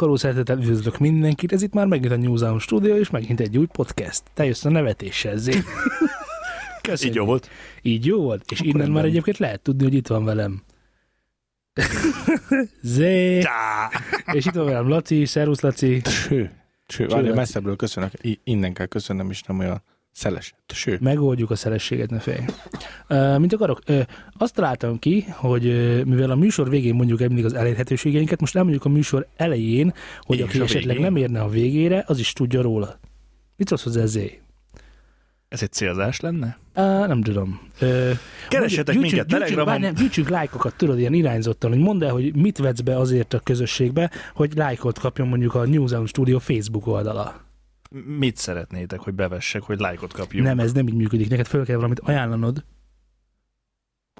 Akaró szeretettel üdvözlök mindenkit, ez itt már megint a New Sound Studio, és megint egy új podcast. Te jössz a nevetéssel, Zé. Köszönjük. Így jó volt. Így jó volt? És Akkor innen már rendben. egyébként lehet tudni, hogy itt van velem. Zé. Tá. És itt van velem Laci, szervusz Laci. Ső. Ső, Laci. várj, messzebbről köszönök. I- innen kell köszönöm, és nem olyan szeles. Ső. Megoldjuk a szelességet, ne félj. Uh, mint akarok, uh, azt találtam ki, hogy uh, mivel a műsor végén mondjuk mindig az elérhetőségeinket, most elmondjuk a műsor elején, hogy És aki esetleg végén? nem érne a végére, az is tudja róla. Mit szólsz hozzá, Zé? Ez egy célzás lenne? Uh, nem tudom. Uh, Keressetek minket Telegramon. Nem, gyűjtsünk lájkokat, tudod, ilyen irányzottan, hogy mondd el, hogy mit vetsz be azért a közösségbe, hogy lájkot kapjon mondjuk a New Zealand Studio Facebook oldala. Mit szeretnétek, hogy bevessek, hogy lájkot kapjunk? Nem, ez nem így működik. Neked föl kell valamit ajánlanod,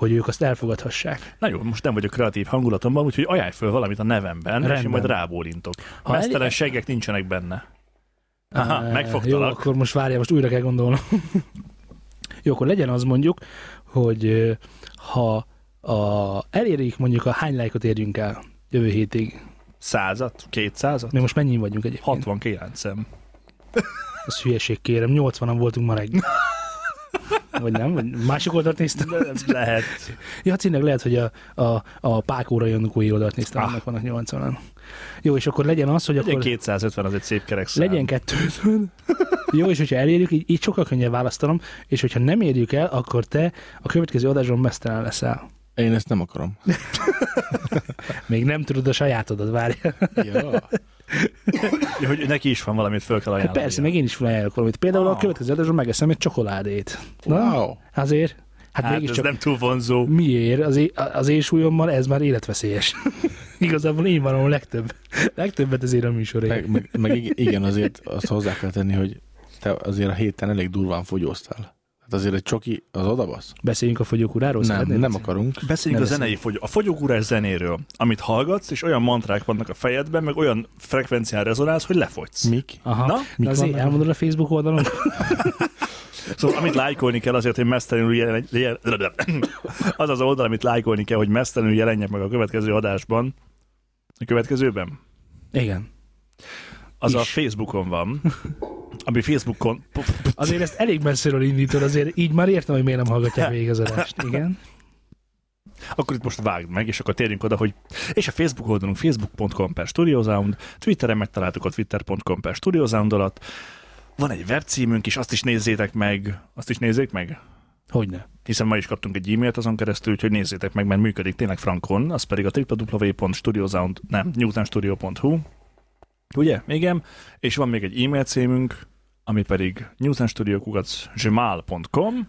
hogy ők azt elfogadhassák. Na jó, most nem vagyok kreatív hangulatomban, úgyhogy ajánlj föl valamit a nevemben, és én Rendben. majd rábólintok. Ha Mesztelen elég- seggek nincsenek benne. Aha, Eh, megfogtalak. Jó, akkor most várjál, most újra kell gondolnom. jó, akkor legyen az mondjuk, hogy ha a, elérjük mondjuk a hány lájkot érjünk el jövő hétig. Százat? Kétszázat? Mi most mennyi vagyunk egyébként? 69-em. Az hülyeség kérem, 80-an voltunk ma reggel. Vagy nem? Vagy másik oldalt néztem? Lehet. Ja, tényleg lehet, hogy a, a, a pákóra rajongói oldalt néztem, Ah. annak vannak 80-an. Jó, és akkor legyen az, hogy Legyen akkor 250, az egy szép kerek szám. legyen 250. Jó, és hogyha elérjük, így, így sokkal könnyebb választanom, és hogyha nem érjük el, akkor te a következő adásban mesztelen leszel. Én ezt nem akarom. Még nem tudod a sajátodat, várj. Ja. Ja, hogy neki is van valamit föl kell Hát ajánlani. persze, meg én is felajánlok valamit. Például a Wow. következő adásban megeszem egy csokoládét. Na, Wow. azért? Hát, Hát ez mégiscsak nem túl vonzó. miért? Az, é- az én súlyommal ez már életveszélyes. Igazából én van a legtöbb. Legtöbbet azért a műsorért. Meg, meg, meg ig- igen, azért azt hozzá kell tenni, hogy te azért a héten elég durván fogyóztál. Hát azért egy csoki az odabasz? Beszéljünk a fogyókúráról? Nem, szeretnél? nem akarunk. Beszéljünk Ne a zenei fogyó, a fogyókúrás zenéről, amit hallgatsz, és olyan mantrák vannak a fejedben, meg olyan frekvencián rezonálsz, hogy lefogysz. Mik? Aha. Na, Na, mik azért vannak? elmondod a Facebook oldalon? Szóval amit lájkolni kell azért, hogy mesztelenül jelen, jelen, az az oldal, amit lájkolni kell, hogy mesztelenül jelenjek meg a következő adásban. A következőben? Igen. Az a Is. Facebookon van, ami Facebookon... Azért ezt elég messziről indítod, azért így már értem, hogy miért nem hallgatják végig az adást. Igen. Akkor itt most vágd meg, és akkor térjünk oda, hogy és a Facebook oldalunk facebook.com per studiosound, Twitteren megtaláltuk a twitter.com per studiosound alatt, van egy webcímünk is, azt is nézzétek meg, azt is nézzék meg, Hogyne. hiszen ma is kaptunk egy e-mailt azon keresztül, úgyhogy nézzétek meg, mert működik tényleg frankon, az pedig a www.studiosound, nem, newsandstudio.hu, ugye? Igen, és van még egy e-mail címünk, ami pedig newsandstudio.gmail.com,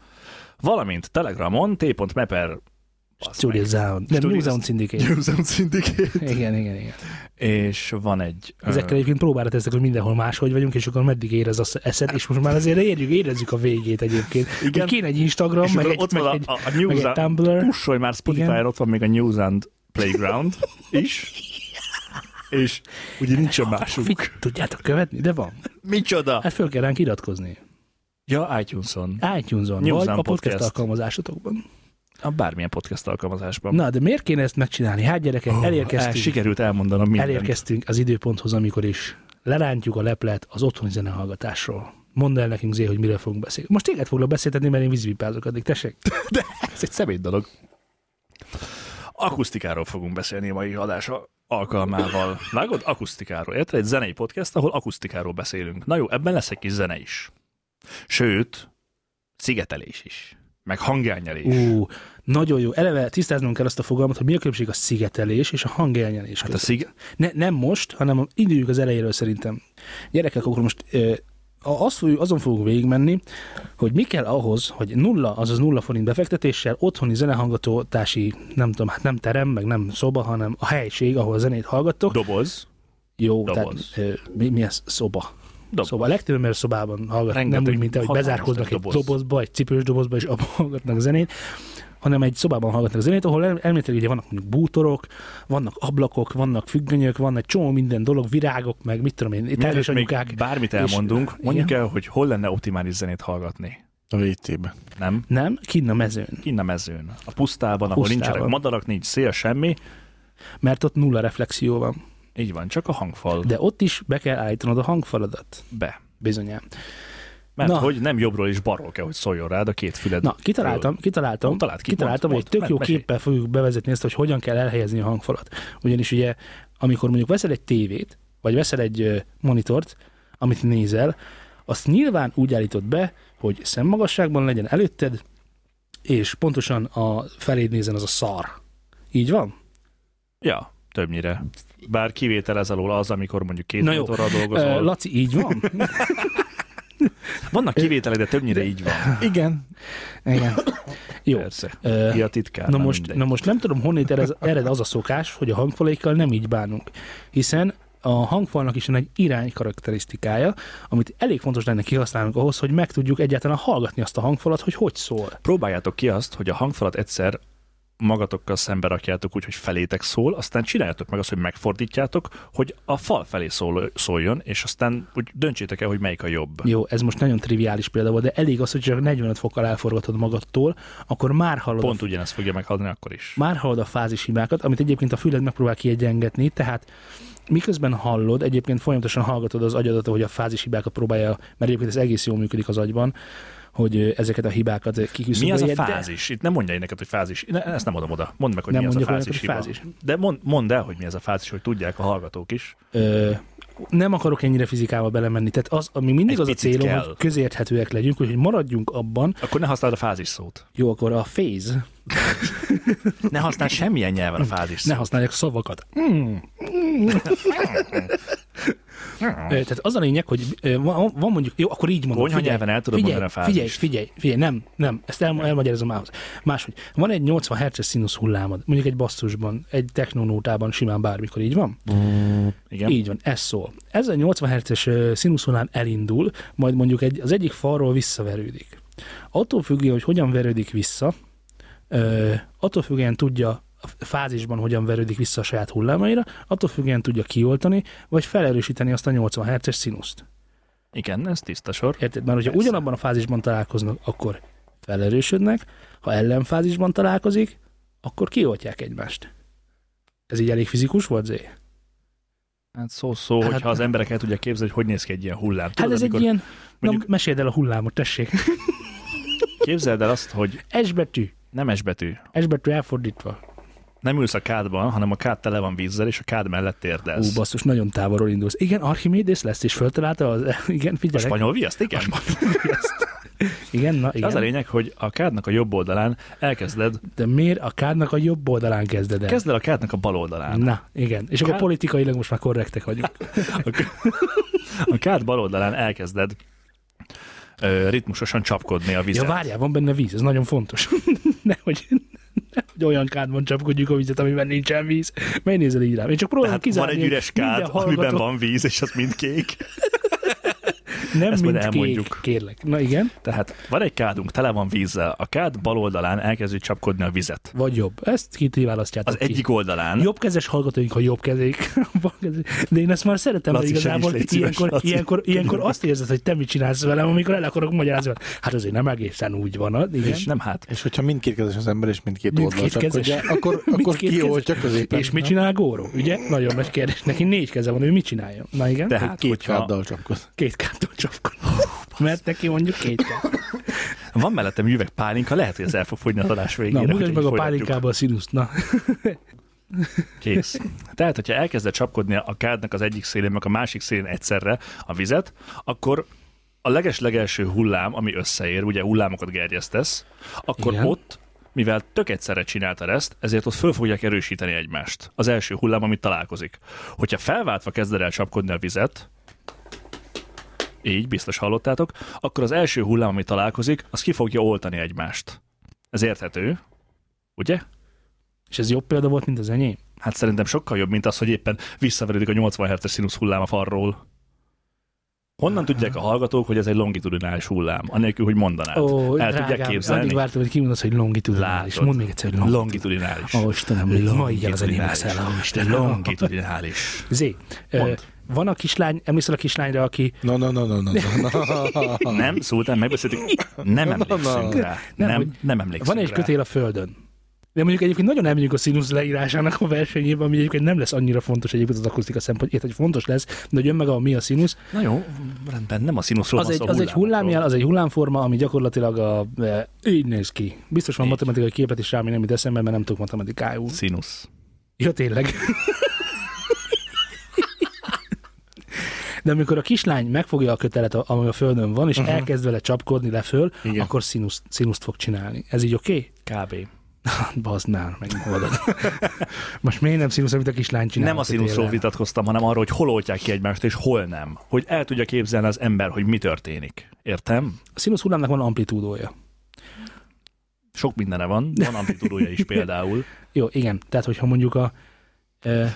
valamint Telegramon t.meper Studio Sound. Nem, New Sound Syndicate. Newsound Syndicate. Igen, igen, igen. És van egy... Ezekkel egyébként próbára teszek, hogy mindenhol máshogy vagyunk, és akkor meddig érez az eszed, és most már azért érjük, érezzük a végét egyébként. Igen. Igen. Kéne egy Instagram, és meg egy, ott meg van egy, a, a, a meg egy Tumblr. pussolj már Spotify-on, Igen. ott van még a Newsand Playground is. És ugye nincs a másuk. Fit, tudjátok követni, de van. Micsoda? Hát föl kell ránk iratkozni. Ja, iTunes-on. iTunes-on, New vagy a podcast, Podcast. alkalmazásotokban. A bármilyen podcast alkalmazásban. Na, de miért kéne ezt megcsinálni? Hát gyerekek, Ó, elérkeztünk. el, sikerült elmondanom mindent. Elérkeztünk az időponthoz, amikor is lerántjuk a leplet az otthoni zenehallgatásról. Mondd el nekünk, Zé, hogy miről fogunk beszélni. Most téged foglak beszéltetni, mert én vízvipázok addig, tessék. Ez egy szemét dolog. Akusztikáról fogunk beszélni a mai adása alkalmával. Vágod? Akusztikáról. Érted? Egy zenei podcast, ahol akusztikáról beszélünk. Na jó, ebben lesz egy kis zene is. Sőt, szigetelés is. Meg hangelnyelés. Ú, nagyon jó. Eleve tisztáznunk kell azt a fogalmat, hogy mi a különbség a szigetelés és a hangelnyelés Hát a között. szig... ne, nem most, hanem induljunk az elejéről szerintem. Gyerekek, akkor most ö, a- azt fogjuk, azon fogunk végigmenni, hogy mi kell ahhoz, hogy nulla, azaz nulla forint befektetéssel otthoni zenehallgatótási, nem tudom, hát nem terem, meg nem szoba, hanem a helység, ahol a zenét hallgattok. Doboz. Jó, doboz. tehát mi, mi ez? Szoba. Doboz. Szóval a legtöbb ember szobában hallgat, Rengeteg nem úgy, mint hogy bezárkoznak egy doboz. dobozba, egy cipős dobozba, és abban hallgatnak zenét, hanem egy szobában hallgatnak zenét, ahol el- elméletileg ugye vannak mondjuk bútorok, vannak ablakok, vannak függönyök, van egy csomó minden dolog, virágok, meg mit tudom én, még anyukák. bármit és- elmondunk, mondjuk igen. el, hogy hol lenne optimális zenét hallgatni. A WC-be. Nem? Nem, kinn a mezőn, Kinn a mezőn. A pusztában, ahol Pusztában. nincsenek madarak, nincs szél, semmi. mert ott nulla reflexió van. Így van, csak a hangfal De ott is be kell állítanod a hangfaladat. be. Bizonyám. Mert Na. hogy nem jobbról és balról kell, hogy szóljon rád a két füled. Na, kitaláltam, kitaláltam, Mond, találd ki, kitaláltam, hogy tök jó mesélj. képpel fogjuk bevezetni ezt, hogy hogyan kell elhelyezni a hangfalat. Ugyanis ugye, amikor mondjuk veszel egy tévét, vagy veszel egy ö, monitort, amit nézel, azt nyilván úgy állítod be, hogy szemmagasságban legyen előtted, és pontosan a feléd nézen az a szar. Így van? Ja, többnyire. Bár kivételez alól az, amikor mondjuk két Na motorral Ö, dolgozol. Laci, így van? Vannak kivételek, de többnyire így van. Igen. Igen. Jó. Persze. Ö, Ki a titkár? Na most, mindegy. na most nem tudom, honnét ered, ered az a szokás, hogy a hangfalékkal nem így bánunk. Hiszen a hangfalnak is van egy irány karakterisztikája, amit elég fontos lenne kihasználnunk ahhoz, hogy meg tudjuk egyáltalán hallgatni azt a hangfalat, hogy hogy szól. Próbáljátok ki azt, hogy a hangfalat egyszer magatokkal szembe rakjátok úgy, hogy felétek szól, aztán csináljátok meg azt, hogy megfordítjátok, hogy a fal felé szól, szóljon, és aztán úgy döntsétek el, hogy melyik a jobb. Jó, ez most nagyon triviális példa volt, de elég az, hogy csak 45 fokkal elforgatod magadtól, akkor már hallod, Pont a, ugyanezt fogja meghallani akkor is. már hallod a fázishibákat, amit egyébként a füled megpróbál kiegyengetni, tehát miközben hallod, egyébként folyamatosan hallgatod az agyadat, hogy a fázishibákat próbálja, mert egyébként ez egész jól működik az agyban, hogy ezeket a hibákat ö, Mi kiküszöbölje. az a de- fázis? Itt nem mondja neked, hogy fázis. Ne, ezt nem adom oda. Mondd meg, hogy Nem mi az a fázis. hiba. fázis. De mond, mondd el, hogy mi ez a fázis, hogy tudják a hallgatók is. Ö, nem akarok ennyire fizikával belemenni. Tehát az, ami mindig Egy az a célom, kell. hogy közérthetőek legyünk, hogy maradjunk abban, Akkor ne használd a fázis szót. jó, akkor a phase, Ne használd semmilyen nyelven a fázis ne szót. használjak szavakat. Mm. Tehát az a lényeg, hogy van, mondjuk, jó, akkor így mondom. Konyha nyelven el tudod figyelj, mondani a figyelj, fázist. figyelj, figyelj, nem, nem, ezt el, elmagyarázom mához. Máshogy, van egy 80 Hz színusz hullámod, mondjuk egy basszusban, egy technonótában simán bármikor, így van? Igen? Így van, ez szól. Ez a 80 Hz-es színuszhullám elindul, majd mondjuk egy, az egyik falról visszaverődik. Attól függően, hogy hogyan verődik vissza, attól függően tudja fázisban hogyan verődik vissza a saját hullámaira, attól függően tudja kioltani, vagy felerősíteni azt a 80 Hz-es színuszt. Igen, ez tiszta sor. Érted? Mert hogyha Persze. ugyanabban a fázisban találkoznak, akkor felerősödnek, ha ellenfázisban találkozik, akkor kioltják egymást. Ez így elég fizikus volt, Zé? Hát szó-szó, Hát- hogyha az emberek el tudják képzelni, hogy hogy néz ki egy ilyen hullám. Hát Tudod, ez egy ilyen... mondjuk- Na, meséld el a hullámot, tessék. Képzeld el azt, hogy S betű. betű. S betű elfordítva. Nem ülsz a kádban, hanem a kád tele van vízzel, és a kád mellett Ú, térdelsz. basszus, nagyon távolról indulsz. Igen, Archimedes lesz, és föltalálta az... Igen, a figyelek. spanyol viaszt, igen? Igen, na igen. Az a lényeg, hogy a kádnak a jobb oldalán elkezded, De miért a kádnak a jobb oldalán kezded el? kezd el a kádnak a bal oldalán. Na, igen. És akkor Kád- politikailag most már korrektek vagyunk. A kád bal oldalán elkezded ritmusosan csapkodni a vizet. Ja, várjál, van benne víz, ez nagyon fontos. nehogy, nehogy olyan kádban csapkodjuk a vizet, amiben nincsen víz. Miért nézel így rám? Én csak próbálom Tehát van kizárni, egy üres hogy kád, amiben van víz, és az mind kék. Nem Ezt majd mind elmondjuk. kék, kérlek. Na igen, Tehát van egy kádunk, tele van vízzel. A kád bal oldalán elkezdi csapkodni a vizet. vagy jobb. Ezt ki választjátok Az ki. egyik oldalán Jobbkezes hallgatóink, ha. Balkezes- De én ezt már szeretem, Laci, mert igazából szíves, ilyenkor, Laci. ilyenkor, ilyenkor azt érzed, hogy te mit csinálsz velem, amikor el akarok magyarázni. hogy Hát azért nem egészen úgy van. Igen. és nem hát. És hogyha mindkét kezes az ember, és mindkét Mindkét oldal kezes. csapkodja, akkor, akkor kioltja középen. És mit csinál Góró? Ugye? Nagyon nagy kérdés. Neki négy keze van, ő mit csinálja? Na igen, Tehát, Két hogyha, káddal csapkod. két kártól csapkod. Mert neki mondjuk két. Van mellettem üveg pálinka, lehet, hogy ez el fog fogyni a adás végére. Na, mutasd meg a pálinkába a színuszt. Na, Kész. Tehát, hogyha elkezded csapkodni a kádnak az egyik szélén, meg a másik szélén egyszerre a vizet, akkor a leges-legelső hullám, ami összeér, ugye hullámokat gerjesztesz, akkor Igen. ott, mivel tök egyszerre csináltad ezt, ezért ott föl fogják erősíteni egymást. Az első hullám, amit találkozik. Hogyha felváltva kezded el csapkodni a vizet, így, biztos hallottátok, akkor az első hullám, ami találkozik, az ki fogja oltani egymást. Ez érthető, ugye? és ez jobb példa volt, mint az enyém. Hát szerintem sokkal jobb, mint az, hogy éppen visszaverődik a 80 Hz színusz hullám a farról. Honnan tudják a hallgatók, hogy ez egy longitudinális hullám? Anélkül, hogy mondanád. Ó, El drágám, tudják képzelni? Addig vártam, hogy kimondasz, hogy longitudinális. Látod. Mondd még egyszer, hogy longitudinális. Longitudinális. Ó, Istenem, ma így az enyém leszel. Ó, Istenem. Longitudinális. Zé, Mondd. Van a kislány, emlékszel a kislányra, aki No, no, no, no, no, no. Nem, Szultán, megbeszéltük. Nem emlékszünk rá. Nem, Nem, nem emlékszünk van egy rá. kötél a földön. De mondjuk egyébként nagyon elmegyünk a színusz leírásának a versenyében, ami egyébként nem lesz annyira fontos egyébként az akusztika szempontjából, hogy fontos lesz, de hogy jön meg a mi a színusz. Na jó, rendben, nem a színuszról Az egy, az egy hullámjel, az egy hullámforma, ami gyakorlatilag a, e, így néz ki. Biztos van Így. matematikai képlet is rá, ami nem jut eszembe, mert nem tudok matematikául. Színusz. Ja, tényleg. De amikor a kislány megfogja a kötelet, ami a földön van, és uh-huh. elkezd vele csapkodni le föl, Igen. akkor színusz, színuszt fog csinálni. Ez így oké? Kb. Okay? Bazd már, megoldod. Most miért nem színusz, amit a kislány csinál? Nem a színuszról vitatkoztam, hanem arról, hogy hol oltják ki egymást, és hol nem. Hogy el tudja képzelni az ember, hogy mi történik. Értem? A színusz hullámnak van amplitúdója. Sok mindene van, van amplitúdója is például. Jó, igen. Tehát, hogyha mondjuk a...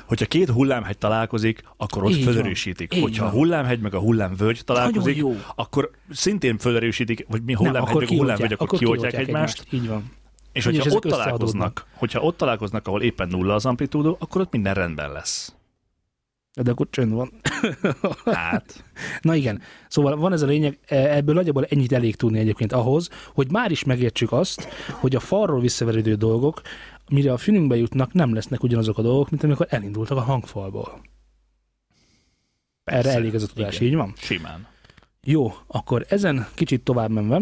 Hogyha két hullámhegy találkozik, akkor ott Így fölerősítik. Hogyha van. a hullámhegy meg a hullámvölgy találkozik, akkor szintén fölerősítik, vagy mi hullámhegy meg a hullámvölgy, akkor, akkor kioltják egymást. egymást. Így van. És hogyha ott találkoznak, hogyha ott találkoznak, ahol éppen nulla az amplitúdó, akkor ott minden rendben lesz. De akkor csönd van. Hát, Na igen, szóval van ez a lényeg, e, ebből nagyjából ennyit elég tudni egyébként ahhoz, hogy már is megértsük azt, hogy a falról visszaverődő dolgok, mire a fülünkbe jutnak, nem lesznek ugyanazok a dolgok, mint amikor elindultak a hangfalból. Erre Persze, elég ez a tudás, igen. így van? simán. Jó, akkor ezen kicsit tovább menve,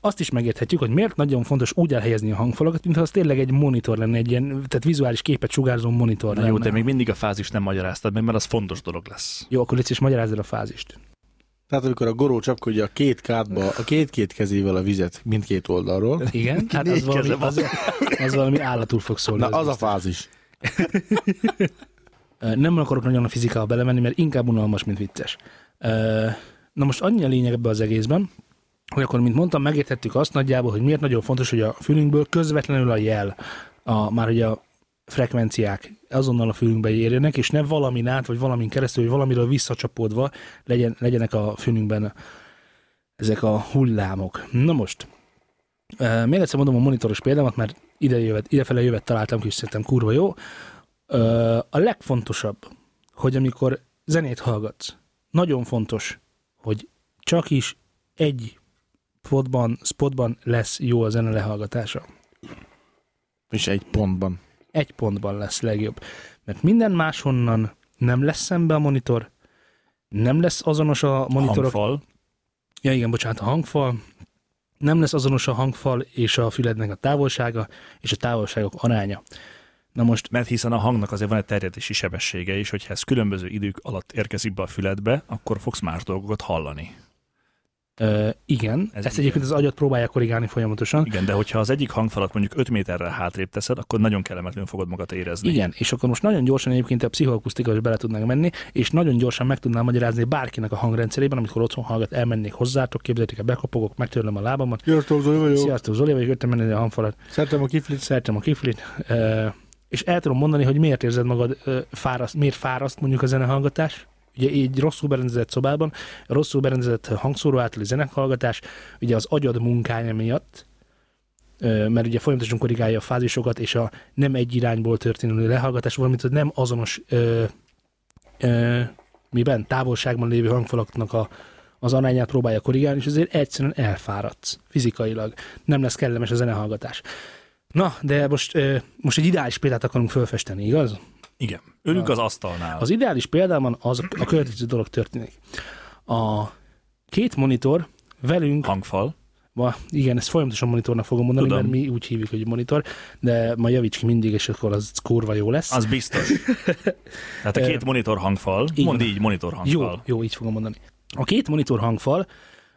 azt is megérthetjük, hogy miért nagyon fontos úgy elhelyezni a hangfalakat, mintha az tényleg egy monitor lenne, egy ilyen, tehát vizuális képet sugárzó monitor Na lenne. jó, te még mindig a fázist nem magyaráztad meg, mert az fontos dolog lesz. Jó, akkor légy szíves, magyarázd el a fázist. Tehát amikor a goró csapkodja a két kádba, a két-két kezével a vizet mindkét oldalról, Igen, hát az valami, az, az valami állatul fog szólni. na ez az a fázis. Nem akarok nagyon a fizikába belemenni, mert inkább unalmas, mint vicces. Na most annyi a lényeg ebbe az egészben, hogy akkor, mint mondtam, megértettük azt nagyjából, hogy miért nagyon fontos, hogy a fülünkből közvetlenül a jel, a, már ugye a frekvenciák azonnal a fülünkbe érjenek, és ne valamin át, vagy valamin keresztül, vagy valamiről visszacsapódva legyen, legyenek a fülünkben ezek a hullámok. Na most, még egyszer mondom a monitoros példámat, mert ide jövet, idefele jövet találtam ki, és szerintem kurva jó. A legfontosabb, hogy amikor zenét hallgatsz, nagyon fontos, hogy csak is egy spotban, spotban lesz jó a zene lehallgatása. És egy pontban. Egy pontban lesz legjobb. Mert minden máshonnan nem lesz szembe a monitor, nem lesz azonos a monitorok. Hangfal. Ja igen, bocsánat, a hangfal. Nem lesz azonos a hangfal és a fülednek a távolsága és a távolságok aránya. Na most Mert hiszen a hangnak azért van egy terjedési sebessége is, hogyha ez különböző idők alatt érkezik be a füledbe, akkor fogsz más dolgokat hallani. Ö, igen, Ez Ez ezt igen. egyébként az agyat próbálja korrigálni folyamatosan. Igen, de hogyha az egyik hangfalat mondjuk 5 méterrel hátrébb teszed, akkor nagyon kellemetlenül fogod magad érezni. Igen, és akkor most nagyon gyorsan egyébként a pszichoakusztika is bele tudnánk menni, és nagyon gyorsan meg tudnám magyarázni bárkinek a hangrendszerében, amikor otthon hallgat, elmennék hozzátok, képzeljétek el, bekopogok, megtörlöm a lábamat. Sziasztok, Zoli vagyok. Sziasztok, Zoli, vagy jöttem menni a hangfalat, Szeretem a kiflit. szertem a kiflit, ö, és el tudom mondani, hogy miért érzed magad ö, fáraszt, miért fáraszt mondjuk a zenehallgatás. Ugye így rosszul berendezett szobában, rosszul berendezett hangszóró általi zenehallgatás, ugye az agyad munkája miatt, mert ugye folyamatosan korrigálja a fázisokat, és a nem egy irányból történő lehallgatás, valamint a nem azonos ö, ö, miben, távolságban lévő hangfalaknak a, az arányát próbálja korrigálni, és ezért egyszerűen elfáradsz fizikailag. Nem lesz kellemes a zenehallgatás. Na, de most, most egy ideális példát akarunk felfesteni, igaz? Igen. Ülünk az asztalnál. Az ideális példában az a következő dolog történik. A két monitor velünk hangfal. Ma, igen, ezt folyamatosan monitornak fogom mondani, Tudom. mert mi úgy hívjuk, hogy monitor, de ma javíts ki mindig, és akkor az kurva jó lesz. Az biztos. Tehát a két monitor hangfal, Így mondd így monitor Jó, hangfal. jó, így fogom mondani. A két monitor hangfal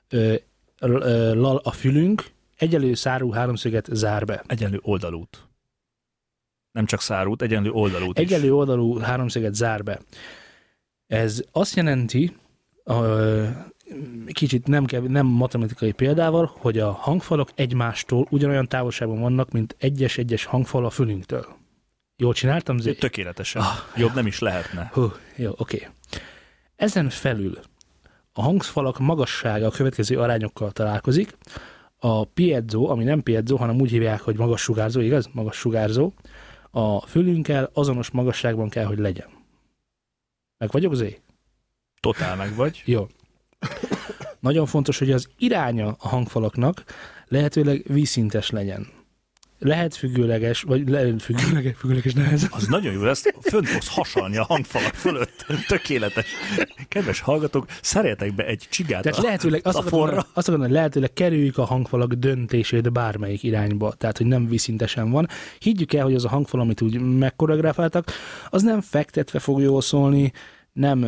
ö, l- ö, lal a fülünk, egyelő szárú háromszöget zár be. Egyenlő oldalút. Nem csak szárút, egyenlő oldalút is. Egyenlő oldalú háromszöget zár be. Ez azt jelenti, kicsit nem, kell, nem matematikai példával, hogy a hangfalak egymástól ugyanolyan távolságban vannak, mint egyes-egyes hangfal a fülünktől. Jól csináltam, Zé? Tökéletesen. Ah. Jobb nem is lehetne. Hú, jó, oké. Ezen felül a hangfalak magassága a következő arányokkal találkozik. A piezo, ami nem piezo, hanem úgy hívják, hogy magas sugárzó, igaz? Magas sugárzó. A fülünkkel azonos magasságban kell, hogy legyen. Meg vagyok, Zé? Totál meg vagy. Jó. Nagyon fontos, hogy az iránya a hangfalaknak lehetőleg vízszintes legyen. Lehet függőleges, vagy lehet függőleges, függőleges nehez. Az nagyon jó, ezt fönt fogsz hasalni a hangfalak fölött. Tökéletes. Kedves hallgatók, szerjetek be egy csigát Tehát a, lehetőleg, azt a akarom, forra. azt akarom, hogy lehetőleg kerüljük a hangfalak döntését bármelyik irányba, tehát hogy nem vízszintesen van. Higgyük el, hogy az a hangfal, amit úgy megkoreografáltak, az nem fektetve fog jól szólni, nem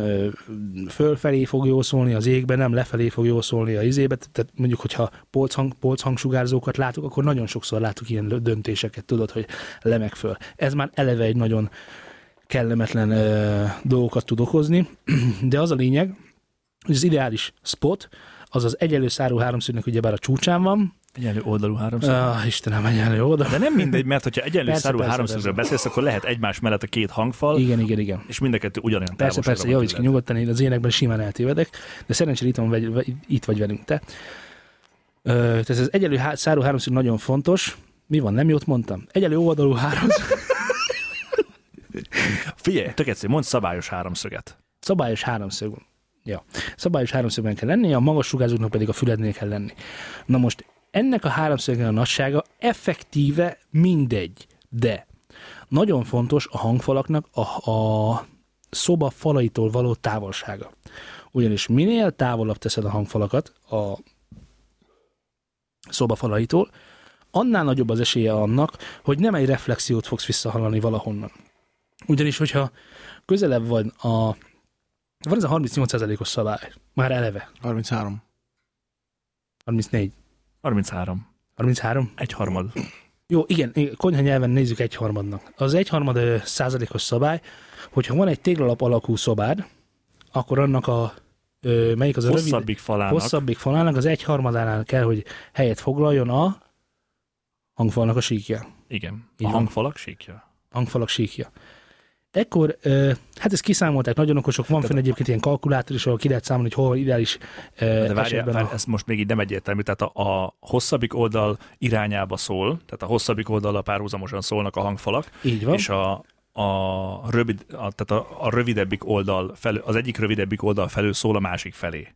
fölfelé fog jól szólni az égbe, nem lefelé fog jól szólni a izébe. Tehát mondjuk, hogyha polc, hang, polc hangsugárzókat látok, akkor nagyon sokszor látok ilyen döntéseket, tudod, hogy le meg föl. Ez már eleve egy nagyon kellemetlen ö, dolgokat tud okozni, de az a lényeg, hogy az ideális spot, az az egyenlő szárú háromszögnek ugyebár a csúcsán van. Egyenlő oldalú háromszög. Ah, Istenem, egyenlő oda. De nem mindegy, mert hogyha egyenlő Persze, szárú háromszögről beszélsz, akkor lehet egymás mellett a két hangfal, Igen, igen, igen. és mind a kettő ugyanolyan Persze, persze, javíts ki nyugodtan, én az énekben simán eltévedek, de szerencsére itt, vagy, itt vagy velünk te. Ö, tehát ez egyenlő há- szárú háromszög nagyon fontos. Mi van, nem jót mondtam? Egyenlő oldalú háromszög. Figyelj, tök egyszerű, mondd szabályos háromszöget. Szabályos háromszög. Ja. Szabályos háromszögben kell lenni, a magas sugárzóknak pedig a fülednél kell lenni. Na most ennek a háromszögnek a nagysága effektíve mindegy, de nagyon fontos a hangfalaknak a, a szoba falaitól való távolsága. Ugyanis minél távolabb teszed a hangfalakat a szoba falaitól, annál nagyobb az esélye annak, hogy nem egy reflexiót fogsz visszahallani valahonnan. Ugyanis, hogyha közelebb van a van ez a 38%-os szabály, már eleve. 33. 34. 33. 33? Egy harmad. Jó, igen, konyha nyelven nézzük egyharmadnak. Az egyharmad ö, százalékos szabály, hogyha van egy téglalap alakú szobád, akkor annak a ö, melyik az a rövid, Hosszabbik falának. hosszabbik falának az egyharmadánál kell, hogy helyet foglaljon a hangfalnak a síkja. Igen. Így A van. hangfalak síkja. hangfalak síkja. Ekkor, hát ezt kiszámolták, nagyon okosok, van fenn egyébként ilyen kalkulátor is, ahol ki lehet számolni, hogy hol ideális De várjál, esetben várj, a... ez most még így nem egyértelmű. Tehát a, a hosszabbik oldal irányába szól, tehát a hosszabbik oldal párhuzamosan szólnak a hangfalak, Így van. és a, a, rövid, a, tehát a, a rövidebbik oldal felő, az egyik rövidebbik oldal felől szól a másik felé.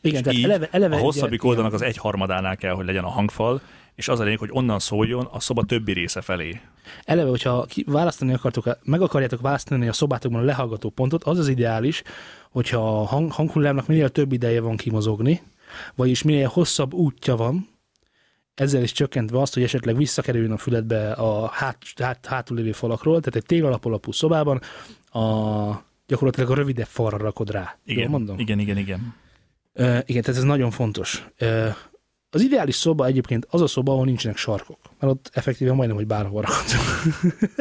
Igen, és tehát eleve, eleve a hosszabbik igen. oldalnak az egy harmadánál kell, hogy legyen a hangfal, és az a lényeg, hogy onnan szóljon a szoba többi része felé. Eleve, hogyha ki, választani akartok, meg akarjátok választani a szobátokban a lehallgató pontot, az az ideális, hogyha a hang, hanghullámnak minél több ideje van kimozogni, vagyis minél hosszabb útja van, ezzel is csökkentve azt, hogy esetleg visszakerüljön a füledbe a hát, hát, hátul lévő falakról, tehát egy téglalap alapú szobában a, gyakorlatilag a rövidebb falra rakod rá. Igen, Jól mondom? igen, igen, igen. Ö, igen, tehát ez nagyon fontos. Ö, az ideális szoba egyébként az a szoba, ahol nincsenek sarkok, mert ott effektíven majdnem, hogy bárhol rakható.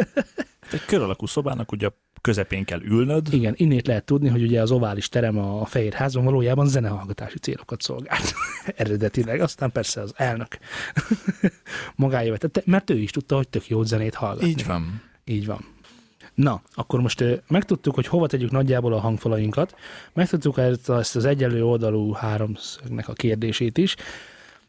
Egy kör alakú szobának ugye közepén kell ülnöd, Igen, innét lehet tudni, hogy ugye az ovális terem a fehér házban valójában zenehallgatási célokat szolgált. Eredetileg, aztán persze az elnök magája vetette, mert ő is tudta, hogy tök jó zenét hallgatni. így van. Így van. Na, akkor most megtudtuk, hogy hova tegyük nagyjából a hangfalainkat, megtudtuk ezt az egyenlő oldalú háromszögnek a kérdését is.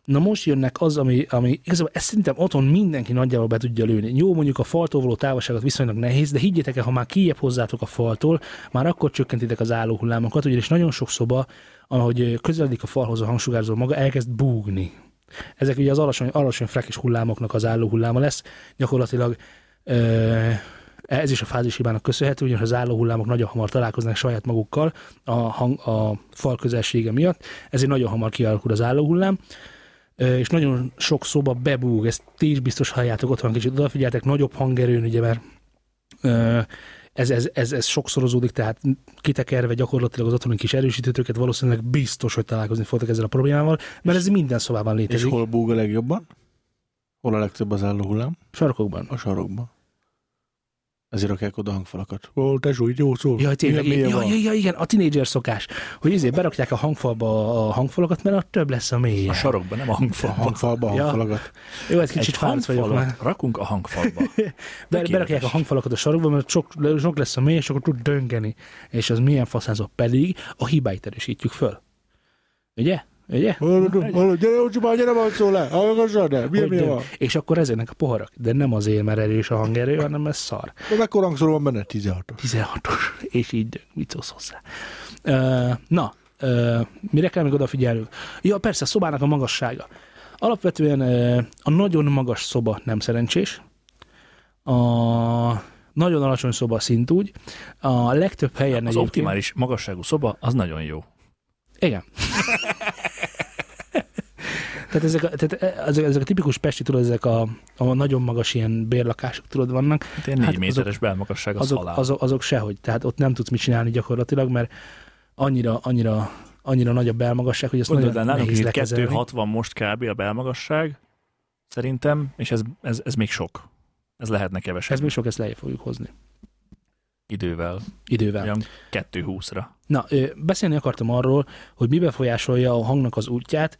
Na most jönnek az, ami, ami igazából ezt szerintem otthon mindenki nagyjából be tudja lőni. Jó, mondjuk a faltól való távolságot viszonylag nehéz, de higgyétek el, ha már kijebb hozzátok a faltól, már akkor csökkentitek az állóhullámokat, ugyanis nagyon sok szoba, ahogy közeledik a falhoz a hangsugárzó maga, elkezd búgni. Ezek ugye az alacsony, alacsony frekis hullámoknak az állóhulláma lesz. Gyakorlatilag ö, ez is a fázishibának köszönhető, ugyanis az állóhullámok nagyon hamar találkoznak saját magukkal a, hang, a fal közelsége miatt, ezért nagyon hamar kialakul az állóhullám. Ö, és nagyon sok szoba bebúg, ezt ti is biztos halljátok otthon, kicsit odafigyeltek, nagyobb hangerőn, ugye, mert ez, ez, ez, ez sokszorozódik, tehát kitekerve gyakorlatilag az otthoni kis erősítőket valószínűleg biztos, hogy találkozni fogtok ezzel a problémával, mert ez minden szobában És létezik. hol búg a legjobban? Hol a legtöbb az álló hullám? Sarkokban. A sarokban. Ezért rakják oda hangfalakat. Ó, tesó, így jó szól. Ja, tényleg, Milyen ja, mélye ja, van? ja, igen, a tinédzser szokás, hogy ezért berakják a hangfalba a hangfalakat, mert ott több lesz a mélye. A sarokban, nem a A hangfalban. hangfalba, Ja. hangfalakat. Jó, egy Egy kicsit fánc vagyok már. rakunk a hangfalba. Be, berakják a hangfalakat a sarokba, mert sok, sok lesz a mély, és akkor tud döngeni. És az milyen faszázó pedig a hibáit erősítjük föl. Ugye? Ugye? Hallod, gyere, Ocsi, már gyere, van szól le. Hallgassad Hogy mélye döng. van? És akkor ezeknek a poharak. De nem azért, mert erős a hangerő, hanem ez szar. De mekkora hangszóró van benne? 16 16-os, és így mit szólsz hozzá. Uh, na, uh, mire kell még odafigyelnünk? Ja, persze, a szobának a magassága. Alapvetően uh, a nagyon magas szoba nem szerencsés. A nagyon alacsony szoba szintúgy. A legtöbb helyen Az optimális magasságú szoba, az nagyon jó. Igen. tehát ezek a, tehát ezek, ezek a tipikus pesti, tudod, ezek a, a nagyon magas ilyen bérlakások, tudod, vannak, Hát ilyen Hát 4 méteres belmagasság az azok, halál. azok, azok sehogy. Tehát ott nem tudsz mit csinálni gyakorlatilag, mert annyira, annyira, annyira nagy a belmagasság, hogy ezt Gondolod el, nagyon nálunk nehéz lekezelni. 260 most kb. a belmagasság, szerintem, és ez, ez, ez még sok. Ez lehetne kevesebb Ez még sok, ezt lejjebb fogjuk hozni. idővel. Idővel. Olyan 220-ra. Na, beszélni akartam arról, hogy mi befolyásolja a hangnak az útját,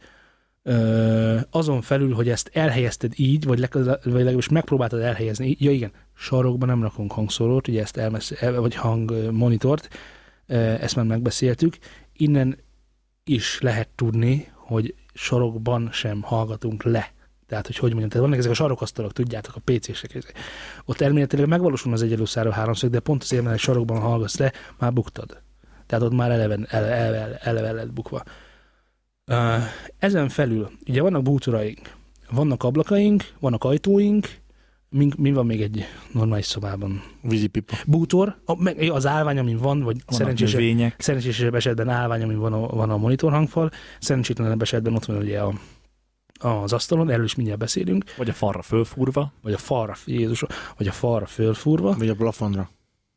azon felül, hogy ezt elhelyezted így, vagy, legközelebb, vagy legalábbis megpróbáltad elhelyezni. Ja igen, sarokban nem rakunk hangszórót, ugye ezt elmesz, el, vagy hangmonitort, ezt már megbeszéltük. Innen is lehet tudni, hogy sarokban sem hallgatunk le. Tehát, hogy hogy mondjam, tehát vannak ezek a sarokasztalok, tudjátok, a PC-sek. Ott elméletileg megvalósul az egyenlőszáró háromszög, de pont azért, mert egy sarokban hallgatsz le, már buktad. Tehát ott már eleve, eleve, eleve, eleve lett bukva. Ezen felül, ugye vannak bútoraink, vannak ablakaink, vannak ajtóink, mi, mi van még egy normális szobában? Vízipipa. Bútor, a, meg az állvány, amin van, vagy szerencsésebb, szerencsésebb esetben állvány, amin van a, van a monitor hangfal, szerencsétlenebb esetben ott van ugye a, az asztalon, erről is mindjárt beszélünk, Vagy a falra fölfúrva. vagy a falra, Jézus, vagy a falra fölfúrva, Vagy a plafonra.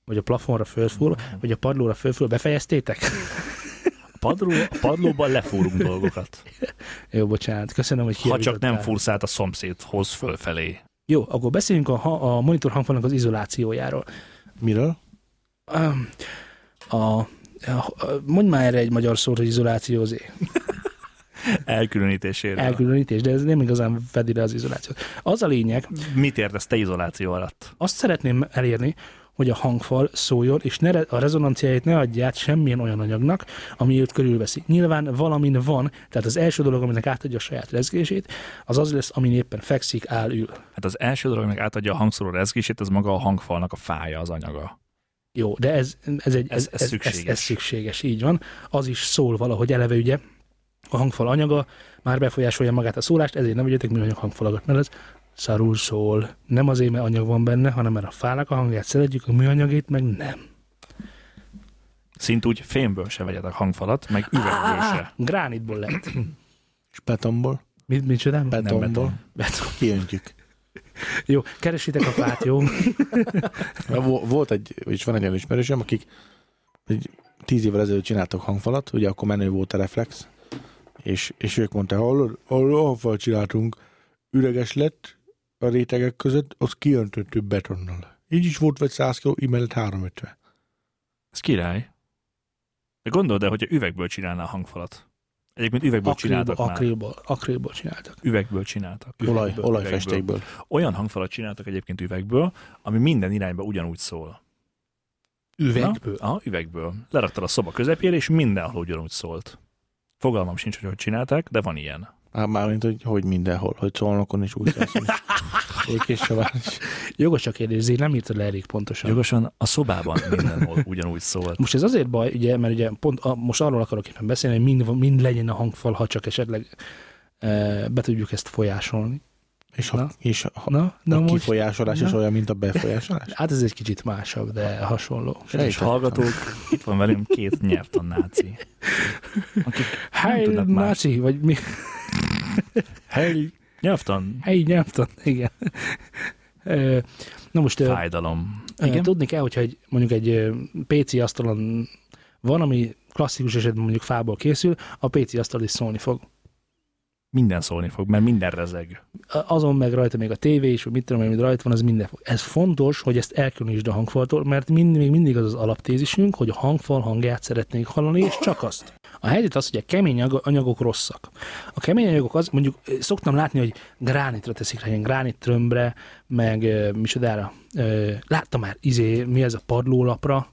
vagy a plafonra fölfúrva, vagy a padlóra fölfúrva. Befejeztétek? A, padló, a padlóban lefúrunk dolgokat. Jó, bocsánat, köszönöm, hogy Ha csak nem fúrsz át a szomszédhoz fölfelé. Jó, akkor beszéljünk a, a monitor hangfalnak az izolációjáról. Miről? Um, a, a, mondj már erre egy magyar szót, hogy izolációzé. Elkülönítésére. Elkülönítés, de ez nem igazán fedi le az izolációt. Az a lényeg, Mit értesz te izoláció alatt? azt szeretném elérni, hogy a hangfal szóljon, és ne, a rezonanciáját ne adja át semmilyen olyan anyagnak, ami őt körülveszi. Nyilván valamin van, tehát az első dolog, aminek átadja a saját rezgését, az az lesz, amin éppen fekszik, áll, ül. Hát az első dolog, meg átadja a hangszóró rezgését, az maga a hangfalnak a fája, az anyaga. Jó, de ez, ez, egy, Ez- ez, ez ez, szükséges. Ez, ez szükséges, így van. Az is szól valahogy eleve, ugye, a hangfal anyaga már befolyásolja magát a szólást, ezért nem vegyetek műanyag hangfalakat, mert ez szarul szól. Nem azért, mert anyag van benne, hanem mert a fának a hangját szeretjük, a műanyagét meg nem. Szintúgy fémből se vegyetek hangfalat, meg üvegből se. Gránitból lett. És betonból? Mit, mit csinál? Nem Betonból? beton. Beton. Kiöntjük. Jó, keresitek a fát, jó? Vo- Volt egy, és van egy olyan ismerősöm, akik egy tíz évvel ezelőtt csináltak hangfalat, ugye akkor menő volt a reflex, és, és ők mondták, hallod, hallod, hangfalat csináltunk, üreges lett a rétegek között, azt kiöntöttük betonnal. Így is volt vagy 100 kg, imellett 350. Ez király. De gondold el, hogy üvegből csinálná a hangfalat. Egyébként üvegből Akrilból, csináltak már. akrilból, akrilból csináltak. Üvegből csináltak. Olaj, Üvegből, olajfestékből. Olyan hangfalat csináltak egyébként üvegből, ami minden irányba ugyanúgy szól. Üvegből. Na? Aha, üvegből. Leraktad a szoba közepére, és mindenhol ugyanúgy szólt. Fogalmam sincs, hogy hogy csinálták, de van ilyen. Már, mármint, hogy, hogy mindenhol, hogy szolnokon is úgy szólsz. Ékés Saván is. Jogos a kérdés, nem írtad le elég pontosan. Jogosan a szobában mindenhol ugyanúgy szólt. Most ez azért baj, ugye, mert ugye pont a, most arról akarok éppen beszélni, hogy mind, mind legyen a hangfal, ha csak esetleg e, be tudjuk ezt folyásolni. És, ha, Na. és ha, Na, na a most, kifolyásolás is Na. olyan, mint a befolyásolás? hát ez egy kicsit másabb, de hasonló. És hallgatók, itt van velünk két nyelvtan náci. Akik más. náci, vagy mi? Helyi nyelvtan. Helyi nyelvtan, igen. Na most Fájdalom. Igen. Tudni kell, hogyha egy, mondjuk egy PC asztalon van, ami klasszikus esetben mondjuk fából készül, a PC asztal is szólni fog. Minden szólni fog, mert minden rezeg. Azon meg rajta még a tévé is, vagy mit tudom, amit rajta van, az minden fog. Ez fontos, hogy ezt elkülönítsd a hangfaltól, mert mind, még mindig az az alaptézisünk, hogy a hangfal hangját szeretnénk hallani, és csak azt. A helyzet az, hogy a kemény ag- anyagok rosszak. A kemény anyagok az, mondjuk szoktam látni, hogy gránitra teszik rá, ilyen gránittrömbre, meg ö, micsodára. Láttam már, izé, mi ez a padlólapra,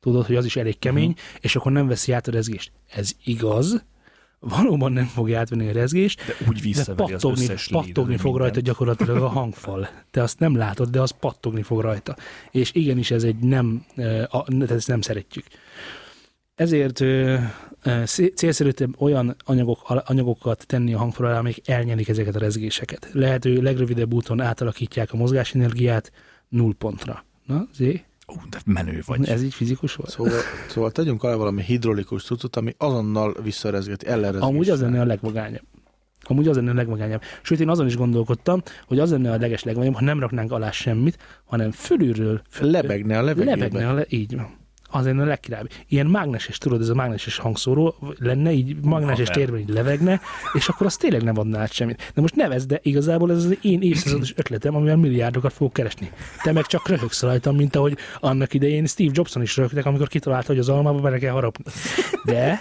tudod, hogy az is elég kemény, uh-huh. és akkor nem veszi át a rezgést. Ez igaz, valóban nem fogja átvenni a rezgést, De úgy de visszaveri az pattogni, pattogni fog mindent. rajta gyakorlatilag a hangfal. Te azt nem látod, de az pattogni fog rajta. És igenis ez egy nem, ezt nem szeretjük. Ezért ö, ö, szé- célszerű olyan anyagok, anyagokat tenni a hangfal alá, amik elnyelik ezeket a rezgéseket. Lehető legrövidebb úton átalakítják a mozgásenergiát null pontra. Na, Zé, Ú, de menő vagy. ez így fizikus volt? Szóval, szóval tegyünk alá valami hidrolikus cuccot, ami azonnal visszarezgeti, ellenrezgeti. Amúgy az lenne a legvagányabb. Amúgy az lenne a legvagányabb. Sőt, én azon is gondolkodtam, hogy az lenne a leges legvagányabb, ha nem raknánk alá semmit, hanem fölülről Lebegne a levegőbe. lebegne a le, így van. Az lenne a legkirálybb. Ilyen mágneses, tudod, ez a mágneses hangszóró lenne, így mágneses térben így levegne, és akkor az tényleg nem adná át semmit. De most nevezd, de igazából ez az én évszázados ötletem, amivel milliárdokat fogok keresni. Te meg csak röhögsz rajtam, mint ahogy annak idején Steve Jobson is röhögtek, amikor kitalálta, hogy az almába bele kell harapni. De,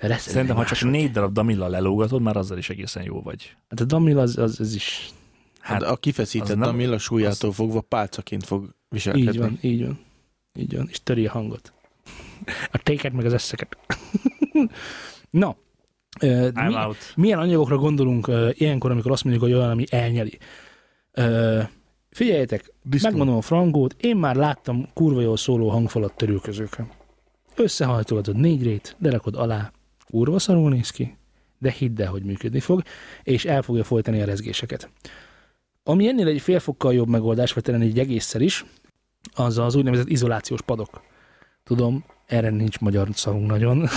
de lesz Szerintem, ha csak négy darab damilla lelógatod, már azzal is egészen jó vagy. Hát a Damil az, az, az is Hát, Hát, a kifeszített az nem- a milla súlyától fogva pálcaként fog viselkedni. így van, így van. Így van, és töri a hangot. A téket meg az eszeket. Na, I'm mi, out. milyen anyagokra gondolunk ö, ilyenkor, amikor azt mondjuk, hogy olyan, ami elnyeli? Ö, figyeljetek, Disznó. megmondom a frangót, én már láttam kurva jól szóló hangfalat törülközőkön. Összehajtogatod négy rét, lerakod alá, kurva szarul néz ki, de hidd el, hogy működni fog, és el fogja folytani a rezgéseket. Ami ennél egy fél fokkal jobb megoldás, vagy talán egy egészszer is, az az úgynevezett izolációs padok. Tudom, erre nincs magyar szavunk nagyon,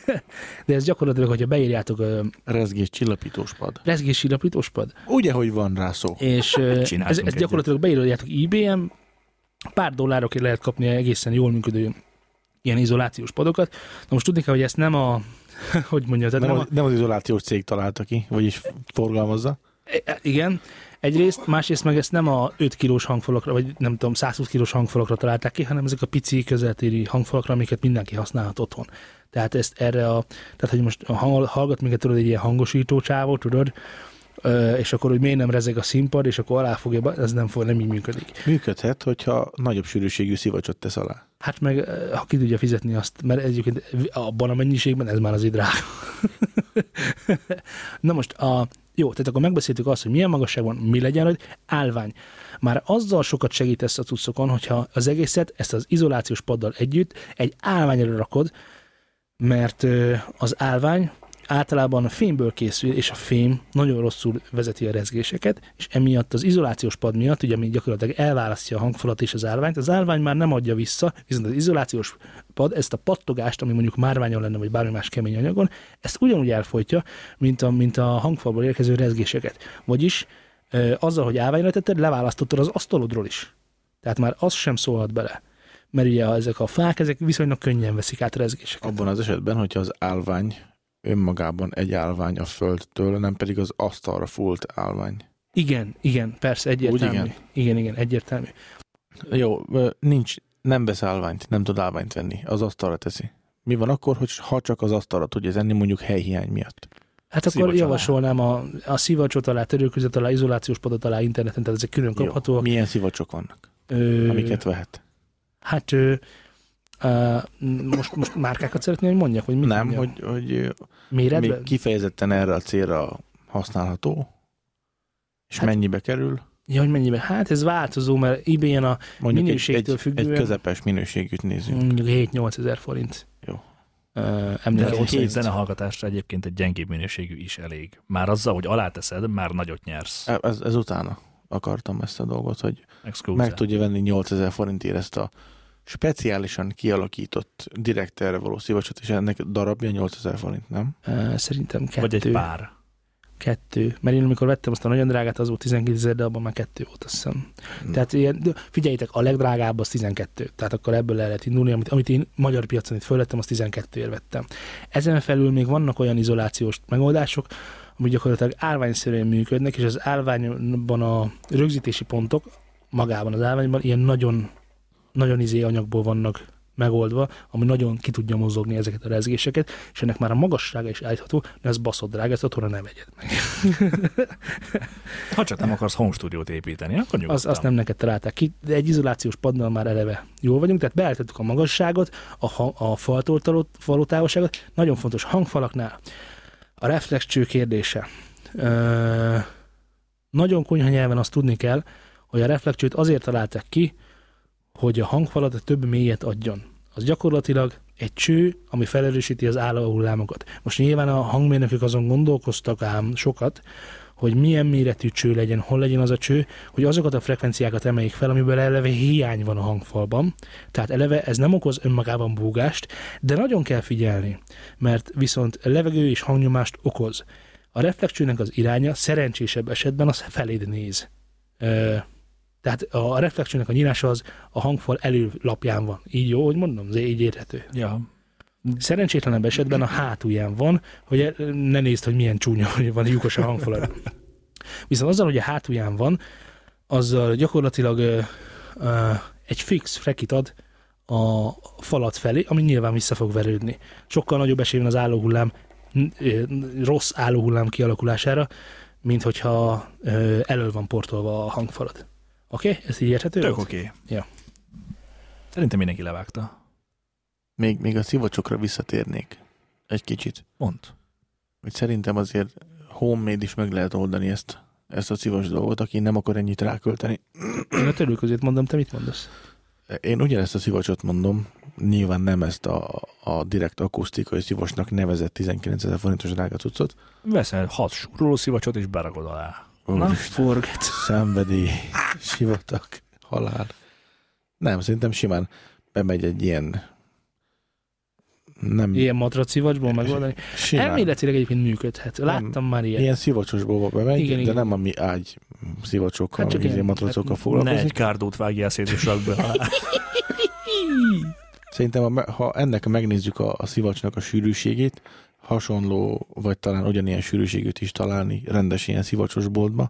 de ez gyakorlatilag, hogyha beírjátok a Rezgés csillapítós pad. rezgés csillapítós pad, Ugye, hogy van rá szó. és ö, ez, ez gyakorlatilag beírjátok IBM, pár dollárokért lehet kapni egészen jól működő ilyen izolációs padokat. Na most tudni kell, hogy ezt nem a, hogy mondja, tehát Nem, nem, az, nem az izolációs cég találta ki, vagyis forgalmazza. a, igen, egyrészt, másrészt meg ezt nem a 5 kilós hangfalakra, vagy nem tudom, 120 kilós hangfalakra találták ki, hanem ezek a pici közeltéri hangfalakra, amiket mindenki használhat otthon. Tehát ezt erre a, tehát hogy most hall- hallgat minket, tudod, egy ilyen hangosító csávó, tudod, és akkor, hogy miért nem rezeg a színpad, és akkor alá fogja, ez nem, fog, nem így működik. Működhet, hogyha nagyobb sűrűségű szivacsot tesz alá. Hát meg, ha ki tudja fizetni azt, mert egyébként abban a mennyiségben ez már az drága. Na most, a, jó, tehát akkor megbeszéltük azt, hogy milyen magasságban, mi legyen rajta, állvány. Már azzal sokat segítesz a cuccokon, hogyha az egészet, ezt az izolációs paddal együtt egy állványra rakod, mert az állvány általában a fémből készül, és a fém nagyon rosszul vezeti a rezgéseket, és emiatt az izolációs pad miatt, ugye, ami gyakorlatilag elválasztja a hangfalat és az állványt, az állvány már nem adja vissza, viszont az izolációs pad ezt a pattogást, ami mondjuk márványon lenne, vagy bármi más kemény anyagon, ezt ugyanúgy elfolytja, mint a, mint a hangfalból érkező rezgéseket. Vagyis azzal, hogy állványra tetted, leválasztottad az asztalodról is. Tehát már az sem szólhat bele. Mert ugye ezek a fák, ezek viszonylag könnyen veszik át a rezgéseket. Abban az esetben, hogyha az állvány önmagában egy állvány a földtől, nem pedig az asztalra fúlt állvány. Igen, igen, persze, egyértelmű. igen? igen? igen, igen, egyértelmű. Jó, nincs, nem vesz állványt, nem tud állványt venni, az asztalra teszi. Mi van akkor, hogy ha csak az asztalra tudja tenni, mondjuk helyhiány miatt? Hát akkor Szivacs javasolnám a, a szivacsot alá, törőközet alá, izolációs padot alá interneten, tehát ezek külön kaphatóak. Milyen szivacsok vannak, Ö, amiket vehet? Hát ö, most, most márkákat szeretném, hogy mondjak, hogy mit Nem, mondjak? hogy, hogy Méretben? még kifejezetten erre a célra használható, és Hát- mennyibe kerül? Ja, hogy mennyiben? Hát ez változó, mert ebay-en a Mondjuk minőségtől egy, függően- egy közepes minőségűt nézzünk. mondjuk 7-8 ezer forint. Jó. Ö, De emlékszem, egy ott hét szerint. zenehallgatásra egyébként egy gyengébb minőségű is elég. Már azzal, hogy aláteszed, már nagyot nyersz. E- Ez, ez utána akartam ezt a dolgot, hogy Excuse. meg tudja venni 8000 forintért ezt a speciálisan kialakított direkt erre való szivacsot, és ennek darabja 8000 forint, nem? Szerintem kettő. Vagy egy pár. Kettő. Mert én amikor vettem azt a nagyon drágát, az volt 12 ezer, de abban már kettő volt, azt hiszem. Hmm. Tehát ilyen, figyeljétek, a legdrágább az 12. Tehát akkor ebből el lehet indulni, amit, amit én magyar piacon itt fölvettem, azt 12 ér vettem. Ezen felül még vannak olyan izolációs megoldások, ami gyakorlatilag állványszerűen működnek, és az állványban a rögzítési pontok magában az állványban ilyen nagyon, nagyon izé anyagból vannak megoldva, ami nagyon ki tudja mozogni ezeket a rezgéseket, és ennek már a magassága is állítható, de ez baszott drága, ezt otthonra ne vegyed meg. Ha csak nem akarsz home stúdiót építeni, akkor nyugodtan. Az, azt nem neked találták ki, de egy izolációs paddal már eleve jól vagyunk, tehát beállítottuk a magasságot, a, a faltól való távolságot. Nagyon fontos hangfalaknál a reflexcső kérdése. Ö, nagyon konyha nyelven azt tudni kell, hogy a reflexcsőt azért találták ki, hogy a hangfalat több mélyet adjon. Az gyakorlatilag egy cső, ami felerősíti az állóhullámokat. Most nyilván a hangmérnökök azon gondolkoztak ám sokat, hogy milyen méretű cső legyen, hol legyen az a cső, hogy azokat a frekvenciákat emeljék fel, amiből eleve hiány van a hangfalban. Tehát eleve ez nem okoz önmagában búgást, de nagyon kell figyelni, mert viszont levegő és hangnyomást okoz. A reflexcsőnek az iránya szerencsésebb esetben az feléd néz. Ö, tehát a reflexcsőnek a nyílása az a hangfal előlapján van. Így jó, hogy mondom, ez így érthető. Ja. Szerencsétlenebb esetben a hátulján van, hogy ne nézd, hogy milyen csúnya, hogy van lyukos a hangfalad. Viszont azzal, hogy a hátulján van, azzal gyakorlatilag ö, ö, egy fix frekit ad a falat felé, ami nyilván vissza fog verődni. Sokkal nagyobb esély van az állóhullám, ö, rossz állóhullám kialakulására, mint hogyha ö, elől van portolva a hangfalad. Oké? Okay? Ez így érthető? Tök oké. Okay. Ja. Szerintem mindenki levágta. Még, még a szivacsokra visszatérnék egy kicsit. Mond. Hogy szerintem azért homemade is meg lehet oldani ezt, ezt a szivas dolgot, aki nem akar ennyit rákölteni. Én a törülközét mondom, te mit mondasz? Én ugyanezt a szivacsot mondom, nyilván nem ezt a, a direkt akusztikai szivasnak nevezett 19 ezer forintos drága cuccot. Veszel hat súroló szivacsot és berakod alá. Na? Forget. szenvedély, sivatag, halál. Nem, szerintem simán bemegy egy ilyen nem, Ilyen matracivacsból megoldani. simán. Elméletileg egyébként működhet. Láttam már ilyet. Ilyen szivacsosból bemegy, Igen, de igen. nem ami ágy szivacsokkal, Hát csak hát meg ilyen- ilyen matracokkal hát Ne foglalkozik. egy kárdót vágjál szét és rakd be. Szerintem, ha ennek megnézzük a, a szivacsnak a sűrűségét, hasonló, vagy talán ugyanilyen sűrűségűt is találni rendes ilyen szivacsos boltba,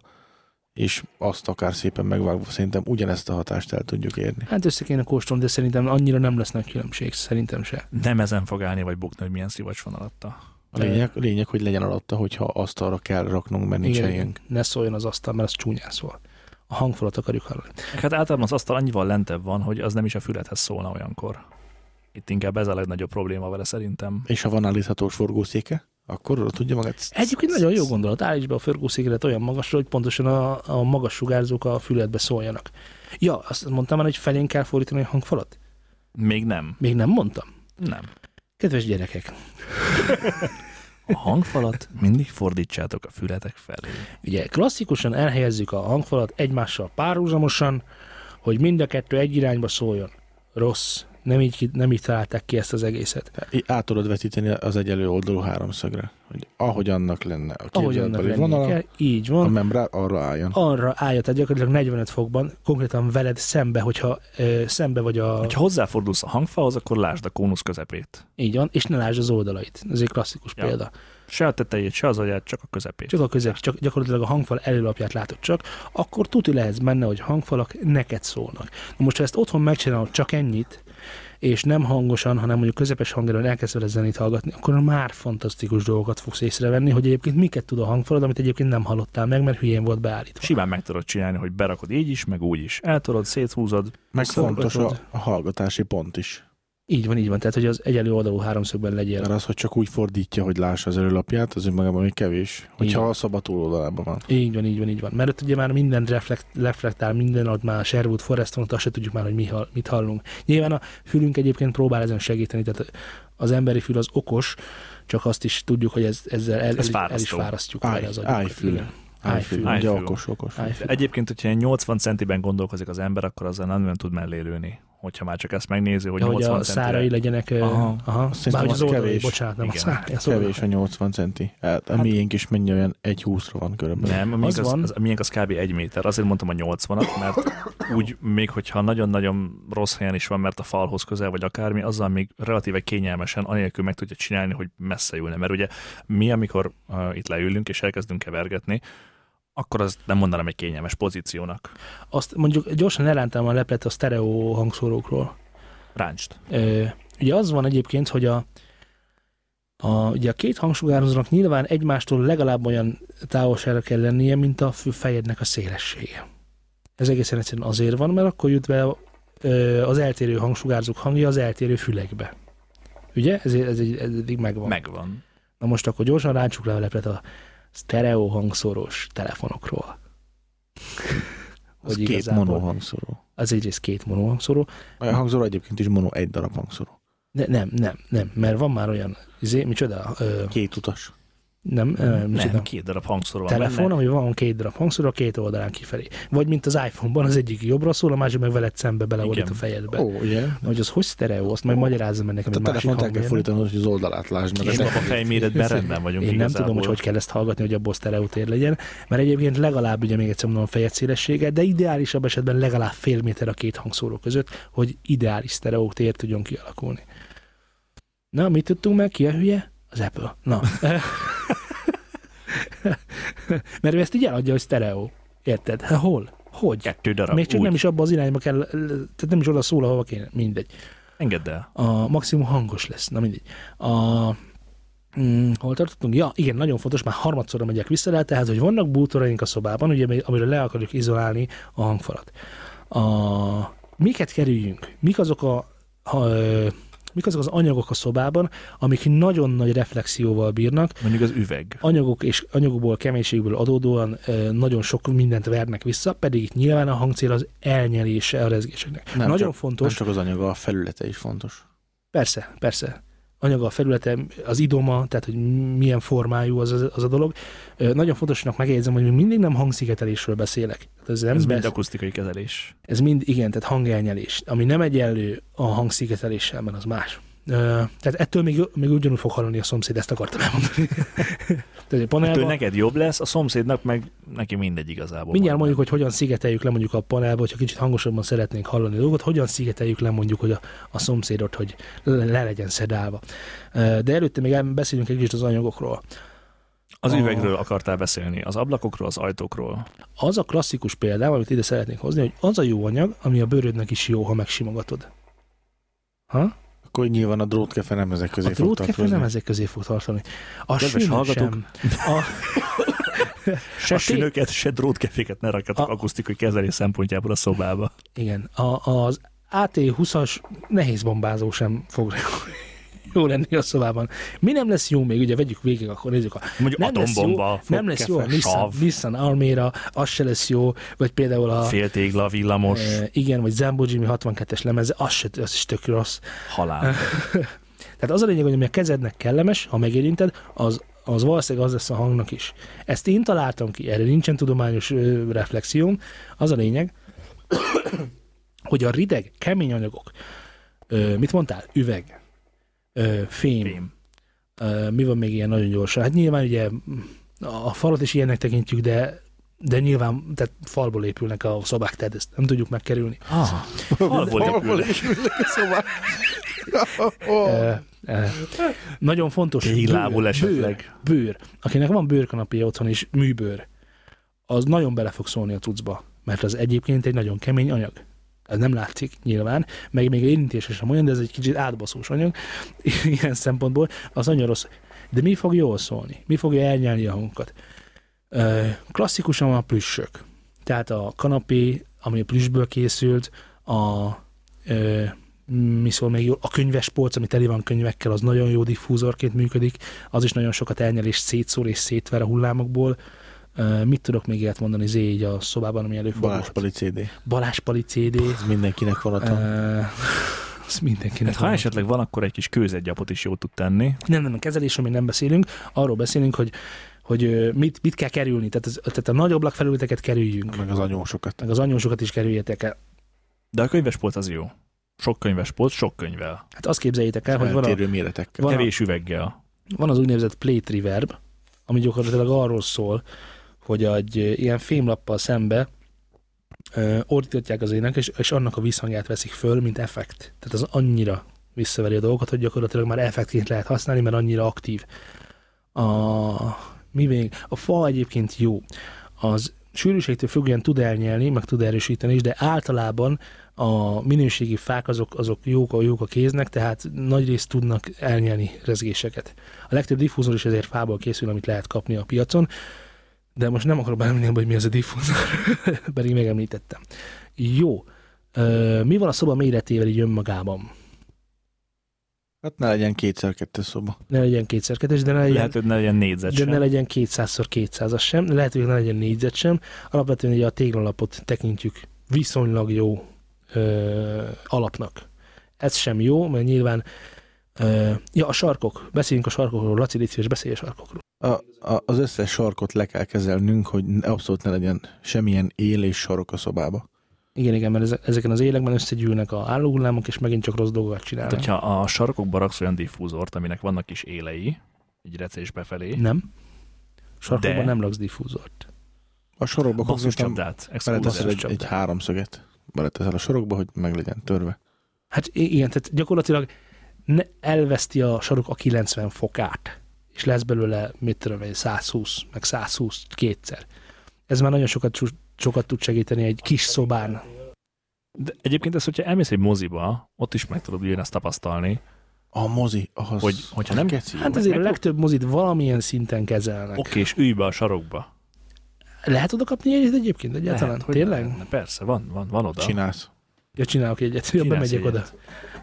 és azt akár szépen megvágva, szerintem ugyanezt a hatást el tudjuk érni. Hát össze kéne kóstolni, de szerintem annyira nem lesz nagy különbség, szerintem se. Nem ezen fog állni vagy bukni, hogy milyen szivacs van alatta. A lényeg, a lényeg hogy legyen alatta, hogyha azt arra kell raknunk, mert nincs helyünk. ne szóljon az asztal, mert az csúnyán szól. A hangfalat akarjuk hallani. Hát általában az asztal annyival lentebb van, hogy az nem is a fülethez szólna olyankor. Itt inkább ez a legnagyobb probléma vele szerintem. És ha van állíthatós forgószéke, akkor oda tudja magát... Egyébként nagyon jó gondolat. Állíts be a förgószékeret olyan magasra, hogy pontosan a, a magas sugárzók a füledbe szóljanak. Ja, azt mondtam már, hogy felén kell fordítani a hangfalat? Még nem. Még nem mondtam. Nem. Kedves gyerekek, A hangfalat mindig fordítsátok a fületek felé. ugye klasszikusan elhelyezzük a hangfalat egymással párhuzamosan, hogy mind a kettő egy irányba szóljon. Rossz. Nem így, nem így találták ki ezt az egészet. Át tudod vetíteni az egyelő oldalú háromszögre, hogy ahogy annak lenne a Ahogy annak lennie vonala, kell, így a van. membrán arra álljon. Arra állja, tehát gyakorlatilag 45 fokban, konkrétan veled szembe, hogyha ö, szembe vagy a... Ha hozzáfordulsz a hangfalhoz, akkor lásd a kónusz közepét. Így van, és ne lásd az oldalait. Ez egy klasszikus Ja. példa. Se a tetejét, se az agyát, csak a közepét. Csak a közep, csak gyakorlatilag a hangfal előlapját látod csak, akkor tuti lehetsz benne, hogy hangfalak neked szólnak. Na most, ha ezt otthon megcsinálod csak ennyit, és nem hangosan, hanem mondjuk közepes hangerőn elkezdesz vele zenét hallgatni, akkor már fantasztikus dolgokat fogsz észrevenni, hogy egyébként miket tud a hangfalad, amit egyébként nem hallottál meg, mert hülyén volt beállítva. Simán meg tudod csinálni, hogy berakod így is, meg úgy is. Eltolod, széthúzod. Meg fontos a, a hallgatási pont is. Így van, így van, tehát hogy az egyenlő oldalú háromszögben legyél. Mert az, hogy csak úgy fordítja, hogy lássa az előlapját, az önmagában még kevés. Hogyha Igen. a szoba túloldalában van. Így van, így van, így van. Mert ott ugye már minden reflekt, reflektál, minden ad már Sherwood Foreston, azt se tudjuk már, hogy mi mit hallunk. Nyilván a fülünk egyébként próbál ezen segíteni, tehát az emberi fül az okos, csak azt is tudjuk, hogy ez, ezzel el, Ez el, el is fárasztjuk Áj- az ájfül. Ájfül. Ájfül. Ugye Ájfül. okos, okos. Ájfül. Egyébként, hogyha ilyen 80 centiben gondolkozik az ember, akkor azzal nem nagyon tud mellé lőni. Hogyha már csak ezt megnézi, hogy hogy 80 a centire. szárai legyenek. Aha. aha. Bár az az oldalai, kevés. bocsánat, nem Igen. a szárai. az. Kevés a 80 centi. Hát, a miénk is mennyi olyan 1,20-ra van körülbelül. Nem, a miénk Az az, van. az, a miénk az kb. egy méter. Azért mondtam a 80-at, mert úgy, még hogyha nagyon-nagyon rossz helyen is van, mert a falhoz közel vagy akármi, azzal még relatíve kényelmesen, anélkül meg tudja csinálni, hogy messze ülne. Mert ugye mi, amikor uh, itt leülünk és elkezdünk kevergetni, akkor az nem mondanám egy kényelmes pozíciónak. Azt mondjuk gyorsan lerántám a leplet a sztereó hangszórókról. Ráncst. Ö, ugye az van egyébként, hogy a, a, ugye a két hangsugározónak nyilván egymástól legalább olyan távolságra kell lennie, mint a fejednek a szélessége. Ez egészen egyszerűen azért van, mert akkor jut be ö, az eltérő hangsugárzók hangja az eltérő fülekbe. Ugye? Ez, ez, ez, ez eddig megvan. Megvan. Na most akkor gyorsan ráncsuk le a leplet a sztereó hangszoros telefonokról. Az Hogy két igazából- mono hangszóró. Az egyrészt két mono hangszóró, A hangszóró egyébként is mono egy darab hangszóró. de nem, nem, nem, mert van már olyan, izé, micsoda, ö, Két utas. Nem, micsoda, Nem, két darab hangszóró van telefon, benne. ami van két darab hangszór a két oldalán kifelé. Vagy mint az iPhone-ban, az egyik jobbra szól, a másik meg veled szembe beleordít Igen. a fejedbe. Ó, igen. Na, hogy az hogy sztereó, azt majd magyarázzam meg nekem Hát a másik telefont el kell fordítani, hogy az oldalát lásd meg. Én a fejméretben rendben vagyunk Én nem tudom, hogy hogy kell ezt hallgatni, hogy abból sztereotér legyen, mert egyébként legalább, ugye még egyszer mondom, a fejed szélessége, de ideálisabb esetben legalább fél méter a két hangszóró között, hogy ideális sztereotér tudjon kialakulni. Na, mit tudtunk meg? Ki a hülye? Az Apple. Na. mert ő ezt így eladja, hogy sztereó. Érted? Hát hol? Hogy? Kettő darab. Még csak úgy. nem is abba az irányba kell, tehát nem is oda szól, ahova kéne. Mindegy Engedd el. a maximum hangos lesz. Na mindegy. A, mm, hol tartottunk? Ja, igen, nagyon fontos, már harmadszorra megyek vissza rá, tehát, hogy vannak bútoraink a szobában, ugye, ami- amiről le akarjuk izolálni a hangfalat. A, miket kerüljünk? Mik azok a, ha, ö, mik azok az anyagok a szobában, amik nagyon nagy reflexióval bírnak, Mondjuk az üveg. anyagok és anyagokból, keménységből adódóan nagyon sok mindent vernek vissza, pedig itt nyilván a hangcél az elnyelése a rezgéseknek. Nem nagyon csak- fontos. Nem csak az anyaga, a felülete is fontos. Persze, persze. Anyaga, a felülete, az idoma, tehát hogy milyen formájú az, az a dolog. Nagyon fontosnak megjegyzem, hogy még mindig nem hangszigetelésről beszélek. Tehát ez, nem Ez besz- mind akusztikai kezelés. ez mind, igen, tehát hangelnyelés. Ami nem egyenlő a hangszigeteléssel, mert az más. Tehát ettől még, még ugyanúgy fog hallani a szomszéd, ezt akartam elmondani. tehát egy Től panelban, neked jobb lesz, a szomszédnak meg neki mindegy igazából. mindjárt mondjuk, hogy hogyan szigeteljük le mondjuk a panelba, hogyha kicsit hangosabban szeretnénk hallani a dolgot, hogyan szigeteljük le mondjuk, hogy a, a szomszédot, hogy le, le legyen szedálva. De előtte még beszéljünk egy kicsit az anyagokról. Az a- üvegről akartál beszélni, az ablakokról, az ajtókról. Az a klasszikus példám, amit ide szeretnék hozni, hogy az a jó anyag, ami a bőrödnek is jó, ha megsimogatod. Ha? Akkor nyilván a drótkefe nem ezek közé a fog drótkefe tartozni. nem ezek közé fog tartani. A Kedves hallgatók, sem. A, Se té- sünöket, se drótkeféket ne rakjatok A- akusztikai kezelés szempontjából a szobába. Igen, a, az AT20-as nehéz bombázó sem fog jó lenni a szobában. Mi nem lesz jó még, ugye vegyük végig, akkor nézzük a Mondjuk nem lesz, jó, atombomba, nem lesz jó a Nissan, Nissan Almera, az se lesz jó, vagy például a féltégla, villamos, e, igen, vagy Zambo Jimmy 62-es lemeze, az, se, az is tök rossz. halál. Tehát az a lényeg, hogy ami a kezednek kellemes, ha megérinted, az, az valószínűleg az lesz a hangnak is. Ezt én találtam ki, erre nincsen tudományos ö, reflexióm. Az a lényeg, hogy a rideg, kemény anyagok, ö, mit mondtál? Üveg, ö, fém, Fém. Ö, mi van még ilyen nagyon gyorsan? Hát nyilván ugye a falat is ilyennek tekintjük, de de nyilván tehát falból épülnek a szobák, tehát ezt nem tudjuk megkerülni. Ah, falból épül. Szóval... Ö, ö, nagyon fontos. Téglából bőr, esetleg. Bőr, bőr. Akinek van bőrkanapé otthon is, műbőr, az nagyon bele fog szólni a cuccba, mert az egyébként egy nagyon kemény anyag. Ez nem látszik nyilván, meg még érintése sem olyan, de ez egy kicsit átbaszós anyag ilyen szempontból, az nagyon rossz. De mi fog jól szólni? Mi fogja elnyelni a hangunkat? Klasszikusan a plüssök. Tehát a kanapé, ami a plüssből készült, a ö, mi szól még jól, a könyves polc, ami teli van könyvekkel, az nagyon jó diffúzorként működik, az is nagyon sokat elnyel és szétszór és szétver a hullámokból. Ö, mit tudok még ilyet mondani Zé így a szobában, ami előfordul? Balázs Pali CD. Balázs Pali CD. Ez mindenkinek van az mindenkinek Hát, ha esetleg van, akkor egy kis kőzetgyapot is jó tud tenni. Nem, nem, a kezelésről még nem beszélünk, arról beszélünk, hogy hogy mit, mit kell kerülni, tehát, az, tehát a nagy ablak felületeket kerüljünk, Meg az anyósokat. meg az anyósokat is kerüljetek el. De a könyvespult az jó. Sok könyves polc, sok könyvvel. Hát azt képzeljétek el, hogy van, a, méretekkel. Van a- Kevés üveggel. van az úgynevezett plate reverb, ami gyakorlatilag arról szól, hogy egy ilyen fémlappal szembe ö, az ének, és, és annak a visszhangját veszik föl, mint effekt. Tehát az annyira visszaveri a dolgokat, hogy gyakorlatilag már effektként lehet használni, mert annyira aktív. A, mi még? A fa egyébként jó. Az sűrűségtől függően tud elnyelni, meg tud erősíteni is, de általában a minőségi fák azok, azok jók, a, jók a kéznek, tehát nagy részt tudnak elnyelni rezgéseket. A legtöbb diffúzor is ezért fából készül, amit lehet kapni a piacon, de most nem akarok belemenni, abba, hogy mi az a diffúzor, pedig megemlítettem. Jó. Ö, mi van a szoba méretével így önmagában? Hát ne legyen kétszer kettő szoba. Ne legyen kétszer kettes, de ne legyen, Lehet, hogy ne legyen négyzet de sem. ne legyen 200x200-as sem, lehet, hogy ne legyen négyzet sem. Alapvetően ugye a téglalapot tekintjük viszonylag jó ö, alapnak. Ez sem jó, mert nyilván ja, a sarkok. Beszéljünk a sarkokról. Laci, légy szíves, beszélj a sarkokról. A, a, az összes sarkot le kell kezelnünk, hogy abszolút ne legyen semmilyen él és sarok a szobába. Igen, igen, mert eze- ezeken az élekben összegyűlnek a állóhullámok, és megint csak rossz dolgokat csinálnak. hogyha a sarkokba raksz olyan diffúzort, aminek vannak kis élei, egy recés befelé, Nem. Sarkokban De- nem laksz diffúzort. A sorokba konkrétan beleteszel egy, egy háromszöget. Beleteszel a sorokba, hogy meg legyen törve. Hát igen, tehát gyakorlatilag ne, elveszti a sarok a 90 fokát, és lesz belőle, mit tudom én, 120, meg 120 kétszer. Ez már nagyon sokat, sokat tud segíteni egy kis szobán. De egyébként ez, hogyha elmész egy moziba, ott is meg tudod ugyanezt tapasztalni. A mozi, ahhoz... Hogy- hogyha nem- Geci, Hát azért a meg- legtöbb mozit valamilyen szinten kezelnek. Oké, és ülj be a sarokba. Lehet oda kapni egyet egyébként egyáltalán? Lehet, hogy Tényleg? lehetne. Persze, van, van, van oda. csinálsz. Ja, csinálok egyet, ja, bemegyek egyet. oda.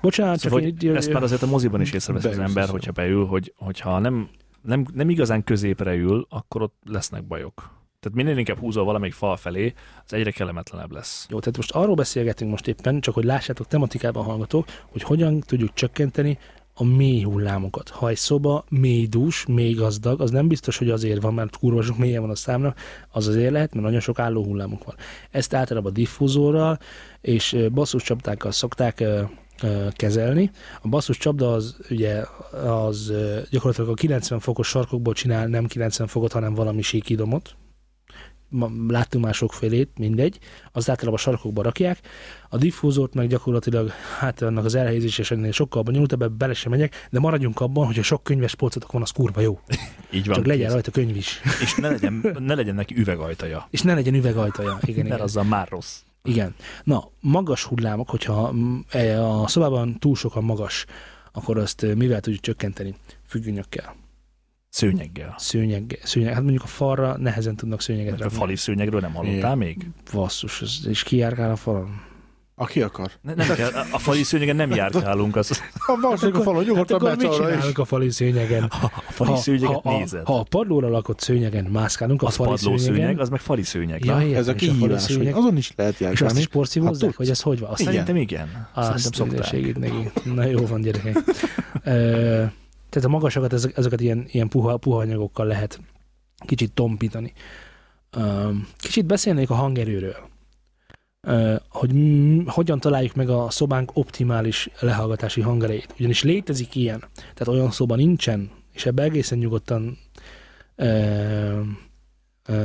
Bocsánat, csak Szóval, én, hogy ezt már azért a moziban is észrevesz az ember, hogyha beül, hogy, hogyha nem, nem, nem igazán középre ül, akkor ott lesznek bajok. Tehát minél inkább húzol valamelyik fal felé, az egyre kellemetlenebb lesz. Jó, tehát most arról beszélgetünk most éppen, csak hogy lássátok tematikában hallgatók, hogy hogyan tudjuk csökkenteni a mély hullámokat. Ha egy szoba mély dús, mély gazdag, az nem biztos, hogy azért van, mert kurva sok mélyen van a számra, az azért lehet, mert nagyon sok álló hullámok van. Ezt általában diffúzorral és ö, basszuscsapdákkal szokták kezelni. A basszus csapda az ugye az gyakorlatilag a 90 fokos sarkokból csinál nem 90 fokot, hanem valami síkidomot. Láttunk már sokfélét, mindegy. Az általában a sarkokba rakják. A diffúzort meg gyakorlatilag, hát annak az elhelyezés és ennél sokkal bonyolultabb, ebbe bele sem megyek, de maradjunk abban, hogy a sok könyves polcotok van, az kurva jó. Így van. Csak legyen kész. rajta könyv is. És ne legyen, ne legyen neki üvegajtaja, És ne legyen üvegajtaja. Igen, mert azzal már rossz. igen. Na, magas hullámok, hogyha mm, e, a szobában túl sokan magas, akkor azt ö, mivel tudjuk csökkenteni? Függönyökkel. Szőnyeggel. Szőnyeg, szőnyeg, hát mondjuk a falra nehezen tudnak szőnyeget Mert a rakni. fali szőnyegről nem hallottál Igen. még? Basszus, ez- és kijárkál a falon. Aki akar. Ne, nem kell, a fali szőnyegen nem járkálunk, az, A második a falon Hát nyugodtan akkor mit is. csinálunk a fali szőnyegen? a fali szőnyeget ha, nézed. ha a padlóra lakott szőnyegen mászkálunk, a az fali padló szőnyegen, szőnyeg, az meg fali szőnyeg. Ja, értem, Ez a a kihívás, hogy szőnyeg, azon is lehet és azt járkálni. is porszívózzák, tudsz. vagy ez hogy van? Azt Igen. Szerintem igen. Szerintem Azt szokták. segít neki. Na jó van, gyerekek. Tehát a magasakat, ezek, ezeket ilyen, ilyen puha, puha anyagokkal lehet kicsit tompítani. Kicsit beszélnék a hangerőről. Hogy hogyan találjuk meg a szobánk optimális lehallgatási hangerejét. Ugyanis létezik ilyen. Tehát olyan szoba nincsen, és ebbe egészen nyugodtan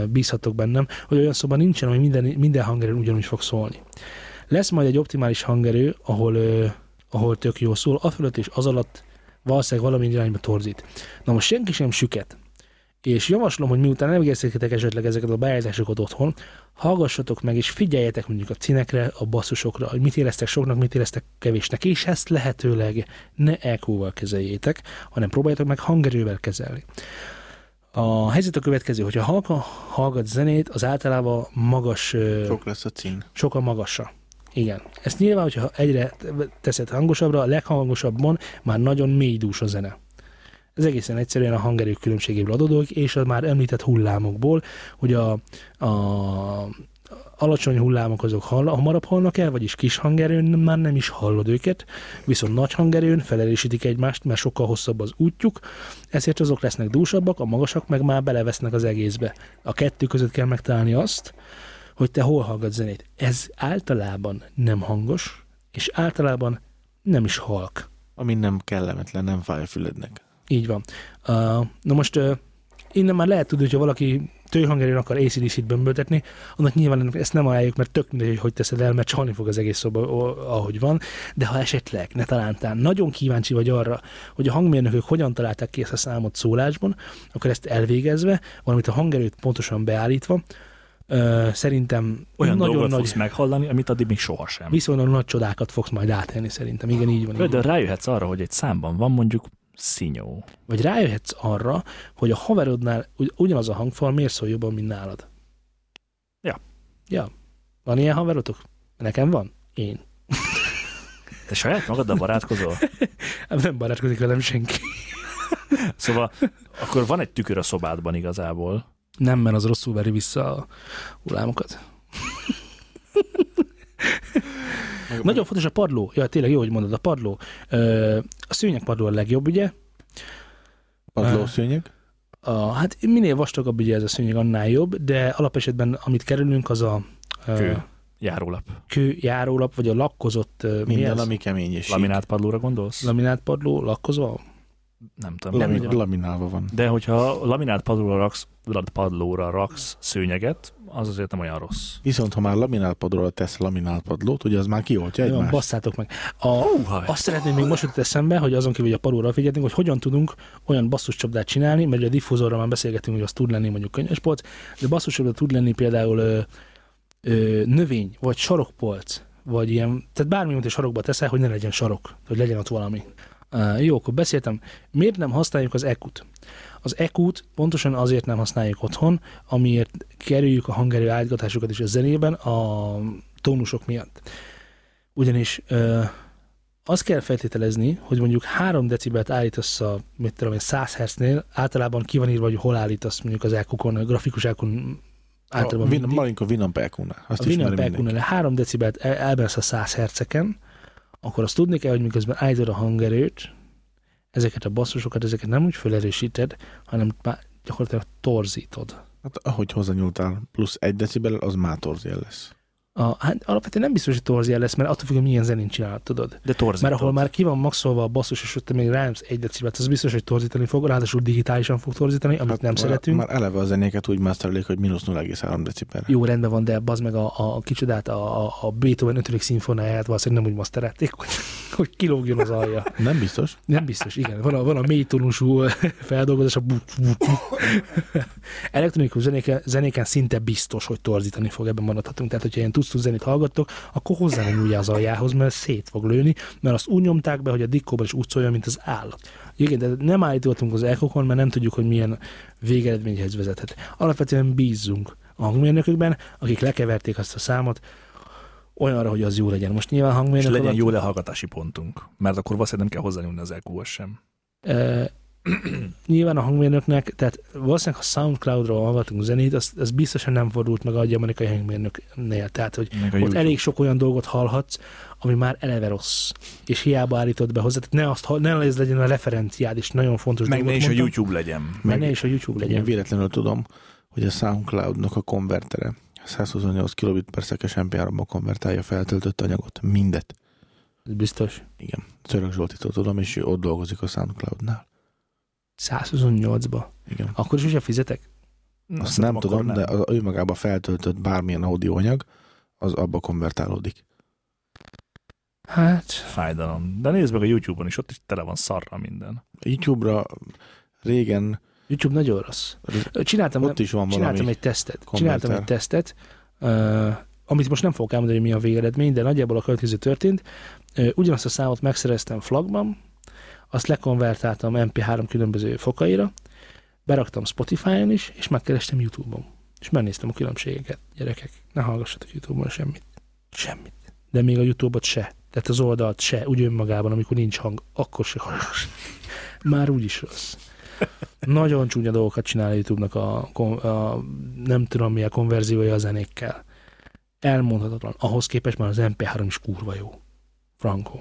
bízhatok bennem, hogy olyan szoba nincsen, hogy minden, minden hangerő ugyanúgy fog szólni. Lesz majd egy optimális hangerő, ahol, ahol tök jó szól, a fölött és az alatt valószínűleg valami irányba torzít. Na most senki sem süket. És javaslom, hogy miután elvégeztetek esetleg ezeket a beállításokat otthon, hallgassatok meg, és figyeljetek mondjuk a cinekre, a basszusokra, hogy mit éreztek soknak, mit éreztek kevésnek, és ezt lehetőleg ne EQ-val kezeljétek, hanem próbáljátok meg hangerővel kezelni. A helyzet a következő, hogyha halka hallgat zenét, az általában magas Sok lesz a cín. sokkal magasra. Igen. Ezt nyilván, hogyha egyre teszed hangosabbra, a leghangosabban már nagyon mély dús a zene. Ez egészen egyszerűen a hangerő különbségéből adódik, és a már említett hullámokból, hogy a, a alacsony hullámok azok hall, hamarabb hallnak el, vagyis kis hangerőn már nem is hallod őket, viszont nagy hangerőn felerősítik egymást, mert sokkal hosszabb az útjuk, ezért azok lesznek dúsabbak, a magasak meg már belevesznek az egészbe. A kettő között kell megtalálni azt, hogy te hol hallgatsz zenét. Ez általában nem hangos, és általában nem is halk. Ami nem kellemetlen, nem fáj a fülednek. Így van. Uh, na most uh, innen már lehet tudni, hogyha valaki tőhangerőn akar ACDC-t bömböltetni, annak nyilván ezt nem ajánljuk, mert tök mindegy, hogy hogy teszed el, mert csalni fog az egész szoba, ahogy van, de ha esetleg, ne talántán, nagyon kíváncsi vagy arra, hogy a hangmérnökök hogyan találták ki ezt a számot szólásban, akkor ezt elvégezve, valamit a hangerőt pontosan beállítva, ö, szerintem Olyan nagyon dolgot nagy, fogsz meghallani, amit addig még sohasem. viszonylag nagy csodákat fogsz majd átélni szerintem. Igen, így van. Így van. Például rájöhetsz arra, hogy egy számban van mondjuk szinyó. Vagy rájöhetsz arra, hogy a haverodnál ugy- ugyanaz a hangfal miért szól jobban, mint nálad. Ja. Ja. Van ilyen haverotok? Nekem van. Én. Te saját magaddal barátkozol? Nem barátkozik velem senki. Szóval akkor van egy tükör a szobádban igazából. Nem, mert az rosszul veri vissza a hullámokat. Nagyon fontos a padló. Ja, tényleg jó, hogy mondod, a padló. A szőnyegpadló a legjobb, ugye? Padlószőnyeg. A, hát minél vastagabb ugye ez a szőnyeg, annál jobb, de alapesetben amit kerülünk, az a Kő. Járólap. kő járólap, vagy a lakkozott mi Minden, ez? ami kemény és Laminált padlóra gondolsz? laminált padló, lakkozva? nem tudom. Lami, nem- laminálva van. De hogyha laminált padlóra raksz, padlóra raksz szőnyeget, az azért nem olyan rossz. Viszont ha már laminált padlóra tesz laminált padlót, ugye az már kioltja Jó, egymást. basszátok meg. A, Húha, azt szeretném még most jutott eszembe, hogy azon kívül, hogy a padlóra figyeltünk, hogy hogyan tudunk olyan basszuscsapdát csinálni, mert ugye a diffúzorra már beszélgetünk, hogy az tud lenni mondjuk könyvespolc, de basszuscsapda tud lenni például ö, ö, növény, vagy sarokpolc, vagy ilyen, tehát bármi, amit egy sarokba teszel, hogy ne legyen sarok, hogy legyen ott valami. Uh, jó, akkor beszéltem. Miért nem használjuk az EQ-t? Az EQ-t pontosan azért nem használjuk otthon, amiért kerüljük a hangerő állítgatásokat is a zenében a tónusok miatt. Ugyanis uh, azt kell feltételezni, hogy mondjuk 3 decibelt állítasz a, mit tudom én, 100 Hz-nél, általában ki van írva, hogy hol állítasz mondjuk az EQ-kon, a grafikus EQ-kon általában a mindig. Malinko Winamp EQ-nál. Azt A Winamp mindenki. EQ-nál 3 decibelt el- elbensz a 100 Hz-eken, akkor azt tudni kell, hogy miközben állítod a hangerőt, ezeket a basszusokat, ezeket nem úgy felerősíted, hanem már gyakorlatilag torzítod. Hát ahogy hozzányúltál, plusz egy decibel, az már torzjel lesz. A, hát alapvetően nem biztos, hogy torzia lesz, mert attól függ, hogy milyen zenét csinálod, tudod. De torzítod. Mert ahol már ki van maxolva a basszus, és ott még rájössz egy decibelt, az biztos, hogy torzítani fog, ráadásul digitálisan fog torzítani, amit hát nem már, szeretünk. Már eleve a zenéket úgy masterelik, hogy mínusz 0,3 decibel. Jó, rendben van, de bazd meg a, a kicsodát, a, a, a Beethoven 5. szimfonáját valószínűleg nem úgy masterelték, hogy, hogy kilógjon az alja. Nem biztos? Nem biztos, igen. Van a, van a mély tónusú feldolgozás, a but, but, but. Elektronikus zenéken, zenéken szinte biztos, hogy torzítani fog, ebben maradhatunk. Tehát, hogyha ilyen tudsz zenét hallgattok, akkor hozzá nem nyúlja az aljához, mert szét fog lőni, mert azt úgy nyomták be, hogy a dikkóban is úgy szóljon, mint az állat. Igen, de nem állítottunk az ekokon, mert nem tudjuk, hogy milyen végeredményhez vezethet. Alapvetően bízzunk a hangmérnökökben, akik lekeverték azt a számot, olyanra, hogy az jó legyen. Most nyilván És hangmérnök legyen alatt- jó lehallgatási pontunk. Mert akkor valószínűleg nem kell hozzányúlni az EQ-hoz sem. Ö, nyilván a hangmérnöknek, tehát valószínűleg ha Soundcloud-ról hallgatunk zenét, az, az biztosan nem fordult meg egy amerikai hangmérnöknél. Tehát, hogy Meg a ott YouTube. elég sok olyan dolgot hallhatsz, ami már eleve rossz, és hiába állítod be hozzá. Tehát ne, azt, ne ez legyen a referenciád, és nagyon fontos Meg ne dolgot is a mondtam, YouTube legyen. Meg Meg- ne is a YouTube Én legyen. véletlenül tudom, hogy a SoundCloud-nak a konvertere 128 kilobit per szekes MP3-ba konvertálja a feltöltött anyagot. Mindet. Ez biztos. Igen. Török Zsoltitól tudom, és ő ott dolgozik a SoundCloud-nál. 128-ba. Igen. Akkor is ugye fizetek? Na, Azt nem tudom, de az ő magába feltöltött bármilyen audioanyag, az abba konvertálódik. Hát, Fájdalom. De nézd meg a YouTube-on is, ott is tele van szarra minden. YouTube-ra régen YouTube nagyon rossz. Csináltam, ott is van csináltam egy tesztet. konverter. Csináltam egy tesztet, uh, amit most nem fogok elmondani, hogy mi a végeredmény, de nagyjából a következő történt. Uh, ugyanazt a számot megszereztem flagban, azt lekonvertáltam MP3 különböző fokaira, beraktam Spotify-on is, és megkerestem YouTube-on. És megnéztem a különbségeket. Gyerekek, ne hallgassatok YouTube-on semmit. Semmit. De még a YouTube-ot se. Tehát az oldalt se, úgy önmagában, amikor nincs hang, akkor se hallgass. Már úgy is rossz. Nagyon csúnya dolgokat csinál a YouTube-nak a, a, nem tudom mi a konverziója a zenékkel. Elmondhatatlan. Ahhoz képest már az MP3 is kurva jó. Franco.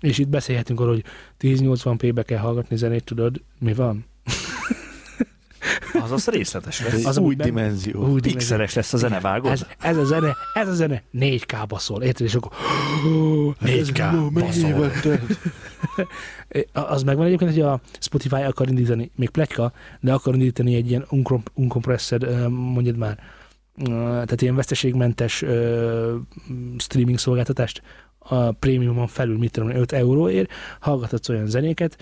És itt beszélhetünk arról, hogy 1080p-be kell hallgatni zenét, tudod, mi van? Az az részletes lesz. Az, új dimenzió. Úgy Pixeles lesz a zene, vágod? Ez, ez a zene, ez a zene 4K-ba szól, érted? És akkor 4K, baszol. az megvan egyébként, hogy a Spotify akar indítani, még plekka, de akar indítani egy ilyen uncomp- uncompressed, mondjad már, tehát ilyen veszteségmentes streaming szolgáltatást a prémiumon felül, mit tudom, én, 5 euróért hallgathatsz olyan zenéket,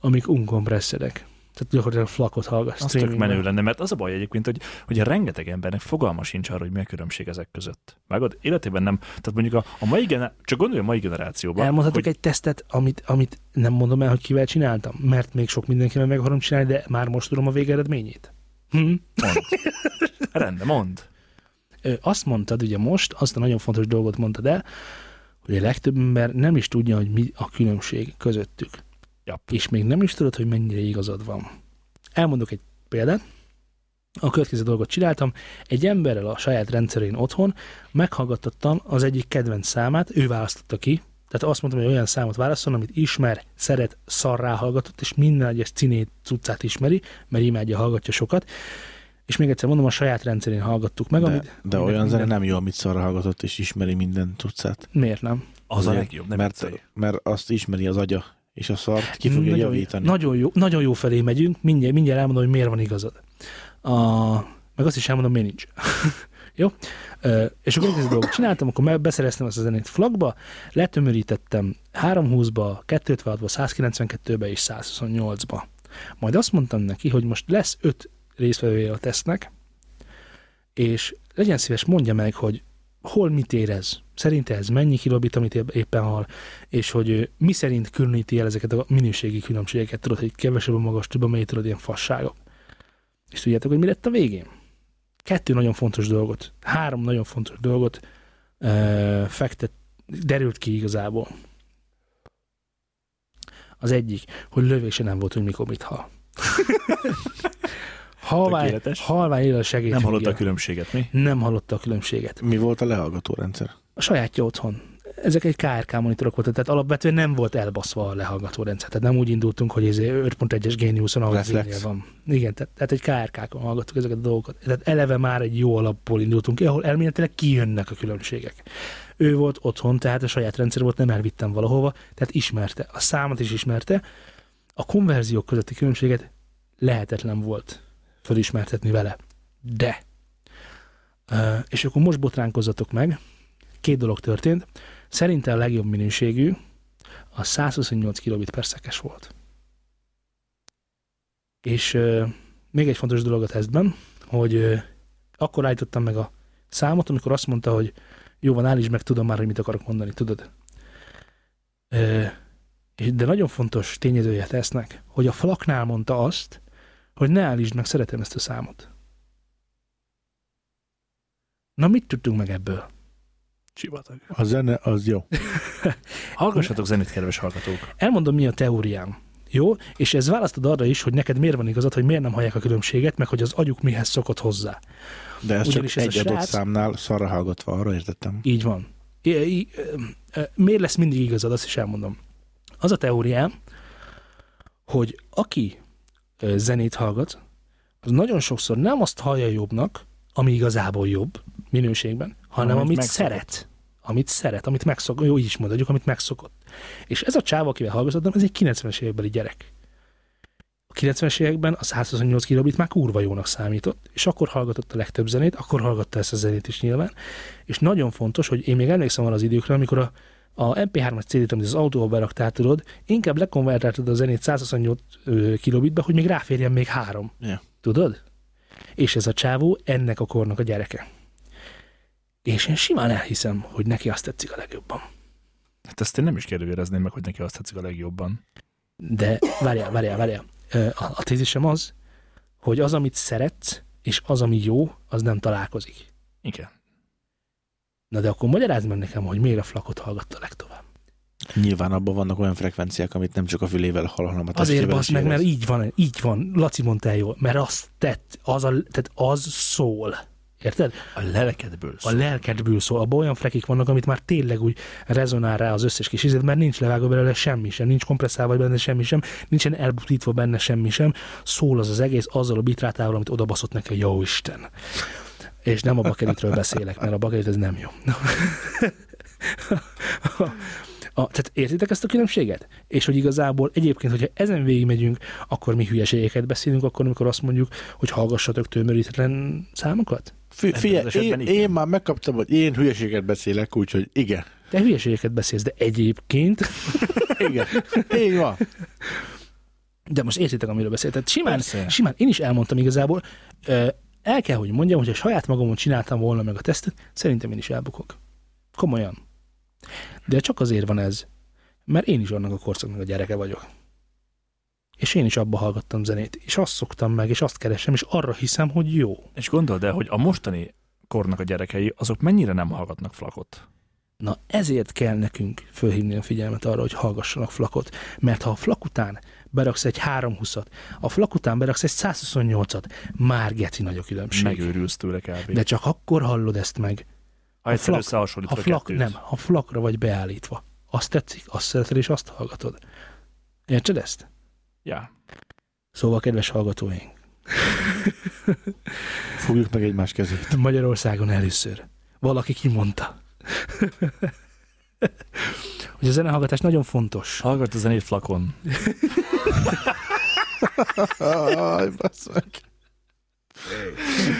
amik uncompressedek. Tehát gyakorlatilag flakot hallgatsz. Az tök menő lenne, mert az a baj egyébként, hogy, hogy rengeteg embernek fogalma sincs arra, hogy mi a különbség ezek között. Vágod? Életében nem. Tehát mondjuk a, a mai gener- csak gondolj a mai generációban. Elmondhatok hogy egy tesztet, amit, amit nem mondom el, hogy kivel csináltam, mert még sok mindenkivel meg akarom csinálni, de már most tudom a végeredményét. Hm? Mond. Rendben, mond. Azt mondtad ugye most, azt a nagyon fontos dolgot mondtad el, hogy a legtöbb ember nem is tudja, hogy mi a különbség közöttük. Jap. És még nem is tudod, hogy mennyire igazad van. Elmondok egy példát. A következő dolgot csináltam. Egy emberrel a saját rendszerén otthon meghallgattattam az egyik kedvenc számát, ő választotta ki, tehát azt mondtam, hogy olyan számot válaszol, amit ismer, szeret, szarrá hallgatott, és minden egyes cinét, cuccát ismeri, mert imádja, hallgatja sokat és még egyszer mondom, a saját rendszerén hallgattuk meg. De, amit, de amit olyan zene nem jó, amit szarra hallgatott, és ismeri minden tucát. Miért nem? Az Ugye, a legjobb, nem mert, mert, azt ismeri az agya, és a szart ki fogja nagyon, javítani. Nagyon jó, nagyon jó felé megyünk, mindjárt, mindjárt elmondom, hogy miért van igazad. A, meg azt is elmondom, miért nincs. jó? E, és akkor egy dolgot csináltam, akkor beszereztem ezt a zenét flagba, letömörítettem 320-ba, 256-ba, 192-be és 128-ba. Majd azt mondtam neki, hogy most lesz 5 résztvevője a tesznek, és legyen szíves, mondja meg, hogy hol mit érez, szerinte ez mennyi kilobit, amit éppen hal, és hogy mi szerint különíti el ezeket a minőségi különbségeket, tudod, hogy kevesebb a magas, több a mély, tudod, ilyen fasságok. És tudjátok, hogy mi lett a végén? Kettő nagyon fontos dolgot, három nagyon fontos dolgot ö, euh, fektet, derült ki igazából. Az egyik, hogy lövése nem volt, hogy mikor mit hal. halvány, Tökéletes. halvány él a. Nem hallotta a különbséget, mi? Nem hallotta a különbséget. Mi volt a lehallgató rendszer? A sajátja otthon. Ezek egy KRK monitorok voltak, tehát alapvetően nem volt elbaszva a lehallgató rendszer. Tehát nem úgy indultunk, hogy ez 5.1-es Geniuson, ahol az van. Igen, tehát, tehát egy KRK-kon hallgattuk ezeket a dolgokat. Tehát eleve már egy jó alapból indultunk ki, ahol elméletileg kijönnek a különbségek. Ő volt otthon, tehát a saját rendszer volt, nem elvittem valahova, tehát ismerte. A számot is ismerte. A konverziók közötti különbséget lehetetlen volt fölismertetni vele. De. És akkor most botránkozzatok meg, két dolog történt. Szerintem a legjobb minőségű a 128 kilobit per szekes volt. És még egy fontos dolog a tesztben, hogy akkor állítottam meg a számot, amikor azt mondta, hogy jó van, állítsd meg, tudom már, hogy mit akarok mondani, tudod? De nagyon fontos tényezője tesznek, hogy a flaknál mondta azt, hogy ne állítsd meg, szeretem ezt a számot. Na, mit tudtunk meg ebből? Csivatag. A zene az jó. Hallgassatok zenét, kedves hallgatók. Elmondom, mi a teóriám. Jó? És ez választod arra is, hogy neked miért van igazad, hogy miért nem hallják a különbséget, meg hogy az agyuk mihez szokott hozzá. De ez Ugyanis csak ez egy adott srác- számnál szarra hallgatva, arra értettem. Így van. I, miért lesz mindig igazad, azt is elmondom. Az a teóriám, hogy aki zenét hallgat, az nagyon sokszor nem azt hallja jobbnak, ami igazából jobb minőségben, hanem Amit amit, megszokott. szeret. Amit szeret, amit megszokott, jó, így is mondjuk, amit megszokott. És ez a csáva, akivel hallgatottam, ez egy 90-es évekbeli gyerek. A 90-es években a 128 kilobit már kurva jónak számított, és akkor hallgatott a legtöbb zenét, akkor hallgatta ezt a zenét is nyilván, és nagyon fontos, hogy én még emlékszem arra az időkre, amikor a, a MP3-as CD-t, amit az autóba beraktál, tudod, inkább lekonvertáltad a zenét 128 ö, kilobitbe, hogy még ráférjen még három. Ja. Tudod? És ez a csávó ennek a kornak a gyereke. És én simán elhiszem, hogy neki azt tetszik a legjobban. Hát ezt én nem is kérdőjelezném meg, hogy neki azt tetszik a legjobban. De várjál, várjál, várjál. A, a tézisem az, hogy az, amit szeretsz, és az, ami jó, az nem találkozik. Igen. Na de akkor magyarázd meg nekem, hogy miért a flakot hallgatta legtovább. Nyilván abban vannak olyan frekvenciák, amit nem csak a fülével hall, hanem a Azért basz meg, mert így van, így van. Laci mondta el jól, mert az tett, az, a, tehát az szól. Érted? A lelkedből A szól. lelkedből szól. Abban olyan frekik vannak, amit már tényleg úgy rezonál rá az összes kis izét, mert nincs levágva belőle semmi sem, nincs kompresszálva benne semmi sem, nincsen elbutítva benne semmi sem. Szól az az egész azzal a bitrátával, amit odabaszott neki a jó Isten. És nem a bakelitről beszélek, mert a bakelit ez nem jó. A, tehát értitek ezt a különbséget? És hogy igazából egyébként, hogyha ezen végigmegyünk, akkor mi hülyeségeket beszélünk, akkor amikor azt mondjuk, hogy hallgassatok tömörítetlen számokat? Ebben Figyelj, én, igen. én már megkaptam, hogy én hülyeséget beszélek, úgyhogy igen. Te hülyeségeket beszélsz, de egyébként, Igen. Így van. de most értitek, amiről beszélt. Tehát simán, Persze. simán én is elmondtam igazából, el kell, hogy mondjam, hogy ha saját magamon csináltam volna meg a tesztet, szerintem én is elbukok. Komolyan. De csak azért van ez, mert én is annak a korszaknak a gyereke vagyok. És én is abba hallgattam zenét, és azt szoktam meg, és azt keresem, és arra hiszem, hogy jó. És gondold el, hogy a mostani kornak a gyerekei, azok mennyire nem hallgatnak flakot. Na ezért kell nekünk fölhívni a figyelmet arra, hogy hallgassanak flakot. Mert ha a flak után beraksz egy 320-at, a flak után beraksz egy 128-at, már geci nagy a különbség. Megőrülsz tőle kb. De csak akkor hallod ezt meg, ha egyszer flak- ha a flak, kettőt. nem, ha flakra vagy beállítva. Azt tetszik, azt szereted, és azt hallgatod. Értsed ezt? Ja. Szóval, kedves hallgatóink, Fogjuk meg egymás kezét. Magyarországon először valaki kimondta, hogy a zenehallgatás nagyon fontos. Hallgat a zenét flakon. Aj, meg.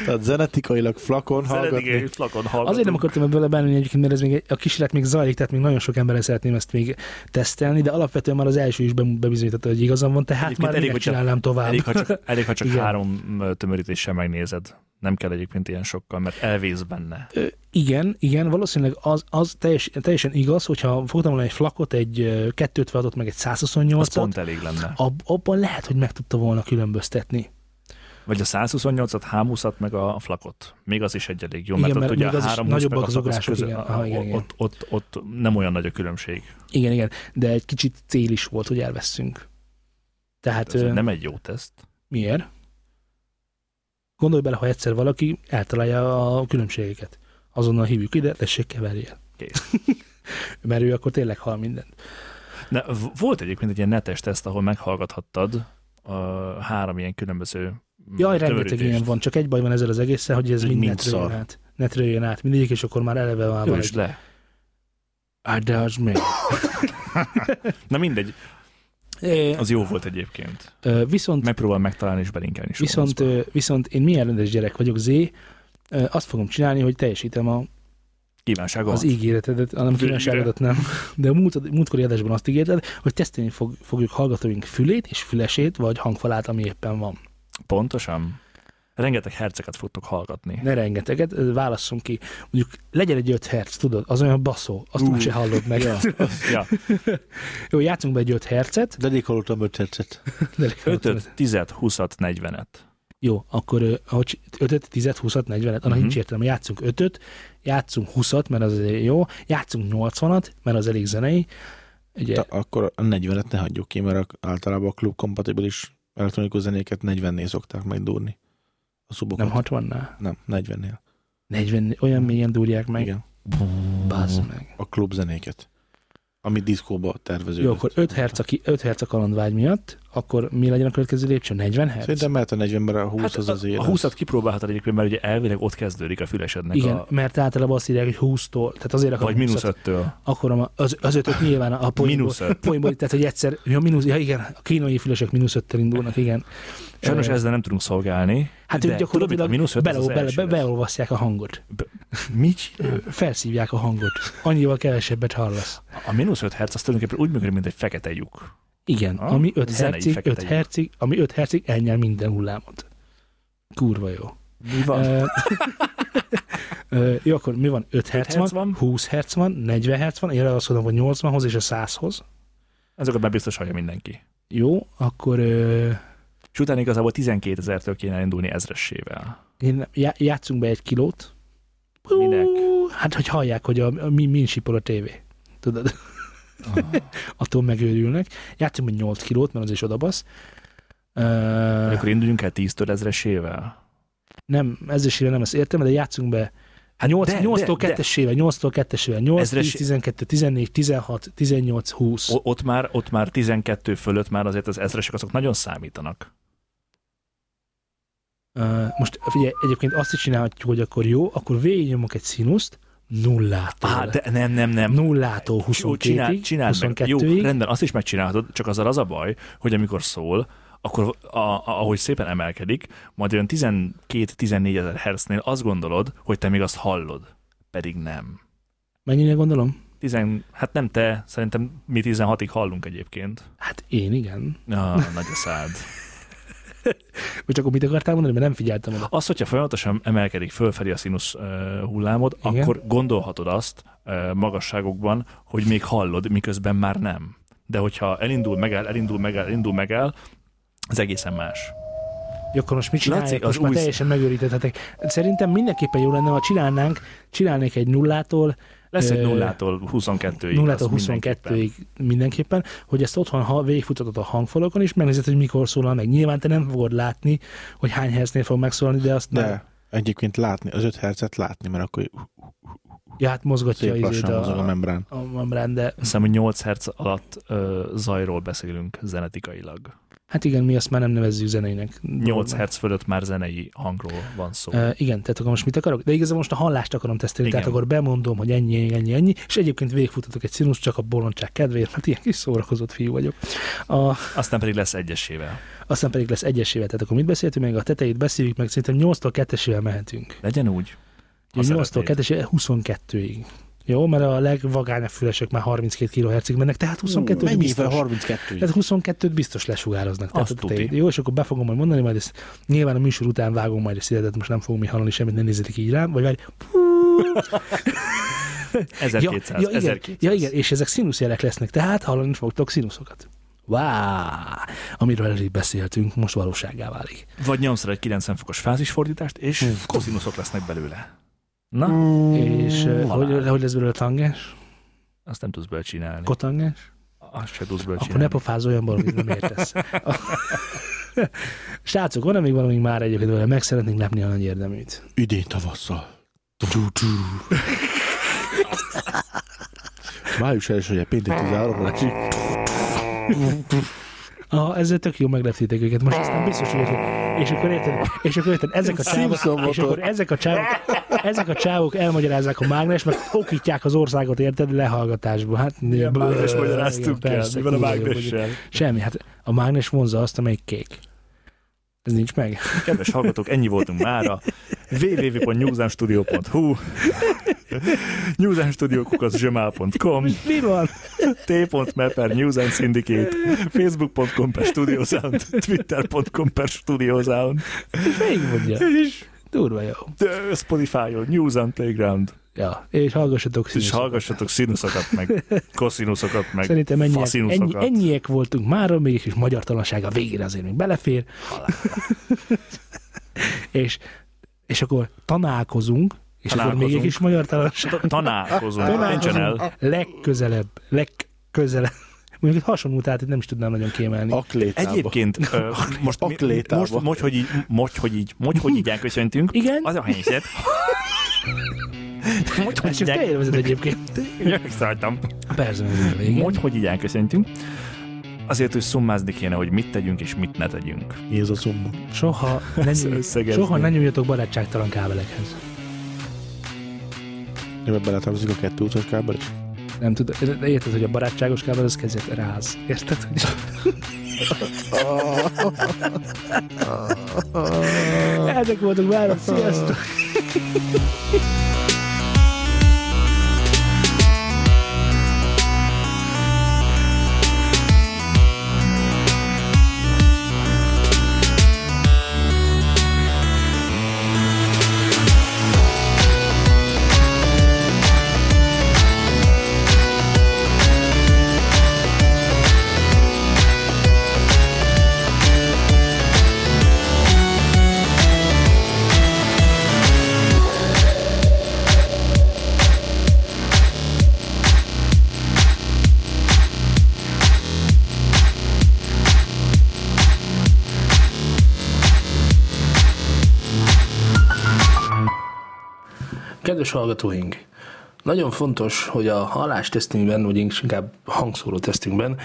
Tehát zenetikailag flakon Hallgatni. hallgatni. flakon hallgatunk. Azért nem akartam ebből belemenni egyébként, mert ez még a kísérlet még zajlik, tehát még nagyon sok emberre szeretném ezt még tesztelni, de alapvetően már az első is be- bebizonyította, hogy igazam van, tehát Egyébként már elég, csinálnám tovább. Elég, ha csak, elég, ha csak Igen. három tömörítéssel megnézed. Nem kell egyébként ilyen sokkal, mert elvész benne. Ö, igen, igen, valószínűleg az, az teljes, teljesen igaz, hogyha fogtam volna egy flakot, egy ö, 256-ot, meg egy Az 128 pont elég lenne. ab, abban lehet, hogy meg tudta volna különböztetni. Vagy a 128-at, H20-at, meg a flakot. Még az is egy elég jó, Igen, mert, mert ugye az a is 3 nagyobbak meg az ugrások, között, igen. Aha, igen, igen. ott, ott, ott nem olyan nagy a különbség. Igen, igen, de egy kicsit cél is volt, hogy elveszünk. Tehát Ez ö, nem egy jó teszt. miért? Gondolj bele, ha egyszer valaki eltalálja a különbségeket. Azonnal hívjuk ide, tessék keverjél. Kész. Mert ő akkor tényleg hal mindent. De volt egyébként egy ilyen netes teszt, ahol meghallgathattad a három ilyen különböző Jaj, rengeteg ilyen van, csak egy baj van ezzel az egésszel, hogy ez mind mind netről jön át. Netről jön át mindegyik, és akkor már eleve már van egy... le. Hát de az még. Na mindegy, az jó volt egyébként. Viszont Megpróbál megtalálni és belinkelni is. Viszont, ö, viszont én milyen rendes gyerek vagyok, Zé, azt fogom csinálni, hogy teljesítem a, Kívánságomat. az ígéretedet, a nem kívánságodat nem, de a múlt, múltkori adásban azt ígérted, hogy tesztelni fog, fogjuk hallgatóink fülét és fülesét, vagy hangfalát, ami éppen van. Pontosan. Rengeteg herceket fogtok hallgatni. Ne rengeteget, válasszunk ki. Mondjuk legyen egy 5 herc, tudod, az olyan baszó, azt Ú. uh. se hallod meg. Ja. Ja, Jó, játszunk be egy 5 hercet. Dedikáltam 5 hercet. De 5 10 20 40-et. Jó, akkor 5 10 20 40 annak Mhm. nincs értelme. Játszunk 5 játszunk 20 mert az azért jó, játszunk 80-at, mert az elég zenei. Ugye, Ta, akkor a 40-et ne hagyjuk ki, mert általában a klub kompatibilis elektronikus zenéket 40-nél szokták megdúrni. A szubokat. nem 60-nál. Nem, 40-nél. 40, olyan mélyen dúrják meg. Igen. Bazd meg. A klub zenéket. Ami diszkóba terveződött. Jó, akkor 5 herc, a, ki- 5 herc a kalandvágy miatt, akkor mi legyen a következő lépcső? 40 herc? Szerintem mehet a 40 mert a 20 Hát az a, azért. a 20-at kipróbálhatod egyébként, mert ugye elvileg ott kezdődik a fülesednek Igen, a... mert általában azt írják, hogy 20-tól, tehát azért akarom Vagy mínusz 20-at. 5-től. Akkor a- az, az ötöt nyilván a poénból, Mínusz 5. poénból, tehát hogy egyszer, ja, mínusz, ja igen, a kínai fülesek mínusz öttel indulnak, igen. Sajnos ezzel nem tudunk szolgálni. Hát ők gyakorlatilag mínusz 5 az bele, bele, első be, lesz. beolvasszák a hangot. Mit? Felszívják a hangot. Annyival kevesebbet hallasz. A mínusz 5 herc az tulajdonképpen úgy működik, mint egy fekete lyuk. Igen, Ah, ami 5 zenei hercig, fekete 5 lyuk. hercig, ami 5 hercig elnyel minden hullámot. Kurva jó. Mi van? Ö, jó, akkor mi van? 5 herc, herc van. 20 herc van, 40 herc van, én azt mondom, hogy 80-hoz és a 100-hoz. Ezeket már biztos hallja mindenki. Jó, akkor ö, És utána igazából 12 ezertől kéne indulni ezressével. én, já, játszunk be egy kilót. Minek? Hát, hogy hallják, hogy a, a, mi, min sipol a tévé. Tudod? Attól megőrülnek. Játszunk be 8 kilót, mert az is odabasz. Ö, Akkor induljunk el 10-től ezresével. Nem, ezresével nem ezt értem, de játszunk be Hát 8, de, 8-tól de, de. 2-esével, 8-tól 2-esével, 8, Ezres- 10, 12, 14, 16, 18, 20. O- ott, már, ott már 12 fölött már azért az ezresek azok nagyon számítanak. Most figyelj, egyébként azt is csinálhatjuk, hogy akkor jó, akkor végignyomok egy színuszt, nullától. Á, de nem, nem, nem. Nullától Jó, csinál, 22-ig, csináld meg. Jó, 22-ig. rendben, azt is megcsinálhatod, csak azzal az a baj, hogy amikor szól, akkor a, a, ahogy szépen emelkedik, majd olyan 12-14 ezer hertznél azt gondolod, hogy te még azt hallod. Pedig nem. Mennyire gondolom? Tizen, hát nem te, szerintem mi 16-ig hallunk egyébként. Hát én igen. Ja, nagy a szád. Vagy akkor mit akartál mondani, mert nem figyeltem oda. Az, hogyha folyamatosan emelkedik fölfelé a színusz uh, hullámod, Igen. akkor gondolhatod azt uh, magasságokban, hogy még hallod, miközben már nem. De hogyha elindul, megáll, elindul, megáll, elindul, megáll, az egészen más. Ja, akkor most mit csinálják? Laci, az most már új- teljesen megőrítethetek. Szerintem mindenképpen jó lenne, ha csinálnánk, csinálnék egy nullától, Lesz egy nullától 22-ig. nullától az mindenképpen. 22-ig mindenképpen, hogy ezt otthon ha végigfutatod a hangfalakon, és megnézed, hogy mikor szólal meg. Nyilván te nem fogod látni, hogy hány hertznél fog megszólalni, de azt nem. De egyébként látni, az 5 hercet látni, mert akkor Ja, hát mozgatja szép lassan mozog a a, membrán. a membrán, de Azt hiszem, hogy 8 Hz alatt ö, zajról beszélünk zenetikailag. Hát igen, mi azt már nem nevezzük zenének. 8 Hz fölött már zenei hangról van szó. Uh, igen, tehát akkor most mit akarok? De igazából most a hallást akarom tesztelni, Igen. tehát akkor bemondom, hogy ennyi, ennyi, ennyi, és egyébként végigfutatok egy színusz csak a bolondság kedvéért, mert ilyen kis szórakozott fiú vagyok. A, Aztán pedig lesz egyesével. aztán pedig lesz egyesével, tehát akkor mit beszéltünk meg? A tetejét beszéljük meg, szerintem 8-tól 2 mehetünk. Legyen úgy. Ha 8-tól szeretnéd. 2 22-ig. Jó, mert a legvagányabb fülesek már 32 kHz-ig mennek, tehát 22 Mennyi biztos. fel 32 Tehát 22-t biztos lesugároznak. Tehát Azt tuti. Jó, és akkor be fogom majd mondani, majd ezt nyilván a műsor után vágom majd ezt ide, tehát most nem fogom mi hallani semmit, ne nézzetek így rám, vagy várj. 1200. Ja, ja, igen, 1200. ja, igen, és ezek színuszjelek lesznek, tehát hallani fogtok színuszokat. Wow! Amiről előbb beszéltünk, most valóságá válik. Vagy nyomsz egy 90 fokos fázisfordítást, és koszinuszok lesznek belőle. Na, És uh, halál. hogy, hogy lesz belőle tangens, azt nem tudsz belőle csinálni. kotangens? Azt se tudsz belőle Akkor ne csinálni. pofázz olyan valamit, nem értesz. Srácok, van-e még valami már egyébként vele? Meg szeretnénk lepni a nagy érdeműt. Idén tavasszal. Május első, hogy péntek 13 lesz. Ah, ezzel tök jó megleptétek őket. Most aztán biztos, hogy és akkor érted, és akkor érted, ezek a csávok, és akkor ezek a csávok, ezek a csávok elmagyarázzák a mágnes, meg okítják az országot, érted, lehallgatásba. Hát, Milyen blö- mágnes igen, magyaráztunk el? Mi van a mágnessel? Semmi, hát a mágnes vonza azt, amelyik kék. Ez nincs meg? Kedves hallgatók, ennyi voltunk mára. www.newsandstudio.hu newsandstudio.com Mi van? t.me per News and Syndicate facebook.com per Studiosound twitter.com per Studiosound Még mondja. és Durva jó. Spotify-on News and Playground Ja, és hallgassatok és színuszokat. hallgassatok színuszokat, meg koszínuszokat, meg Szerintem ennyiek, ennyi, ennyiek voltunk mára, mégis magyar talanság a végére azért még belefér. és, és akkor tanálkozunk, és akkor még egy Tanálkozunk. kis magyar talanság. Ta- Tanálkozunk, Tanálkozunk. nincsen el. Legközelebb, legközelebb. Mondjuk egy hasonló, tehát itt nem is tudnám nagyon kiemelni. Aklétába. Egyébként ö, most, Aklétába. most, most, hogy így, most, hogy így, most, hogy így elköszöntünk, Igen? az a helyzet. Most, Hát csak te élvezed egyébként. Megszálltam. Persze. Most, hogy így elköszöntünk, azért, hogy szummázni kéne, hogy mit tegyünk és mit ne tegyünk. Mi ez a? Soha ne, összegezni. soha ne nyújjatok barátságtalan kábelekhez. Ebbe beletartozik a kettő utas kábel is? Nem tudod, de érted, hogy a barátságos kábel az kezet ráz. Érted? Hogy... Ezek voltak már, sziasztok! Kedves hallgatóink! Nagyon fontos, hogy a hallástesztünkben, vagy inkább hangszóró tesztünkben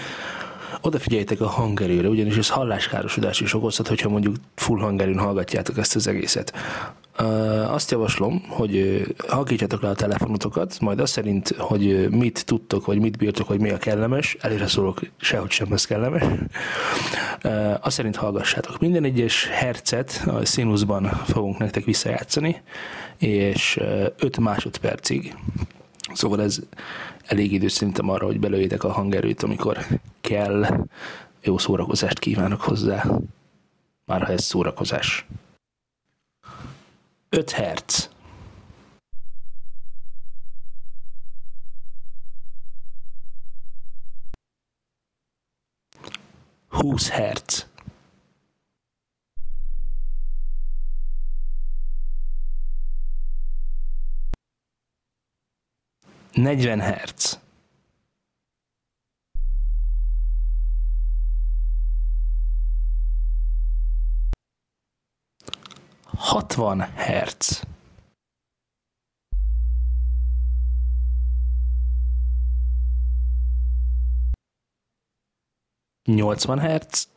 odafigyeljetek a hangerőre, ugyanis ez halláskárosodás is okozhat, hogyha mondjuk full hangerőn hallgatjátok ezt az egészet. Azt javaslom, hogy halkítsátok le a telefonotokat, majd azt szerint, hogy mit tudtok, vagy mit bírtok, hogy mi a kellemes, előre szólok, sehogy sem ez kellemes. Azt szerint hallgassátok. Minden egyes hercet a színuszban fogunk nektek visszajátszani, és 5 másodpercig. Szóval ez elég idő szerintem arra, hogy belőjétek a hangerőt, amikor kell. Jó szórakozást kívánok hozzá, már ha ez szórakozás. 5 herc. Húsz herc. 40 Hz. Hatvan Hz. Nyolcvan Hz.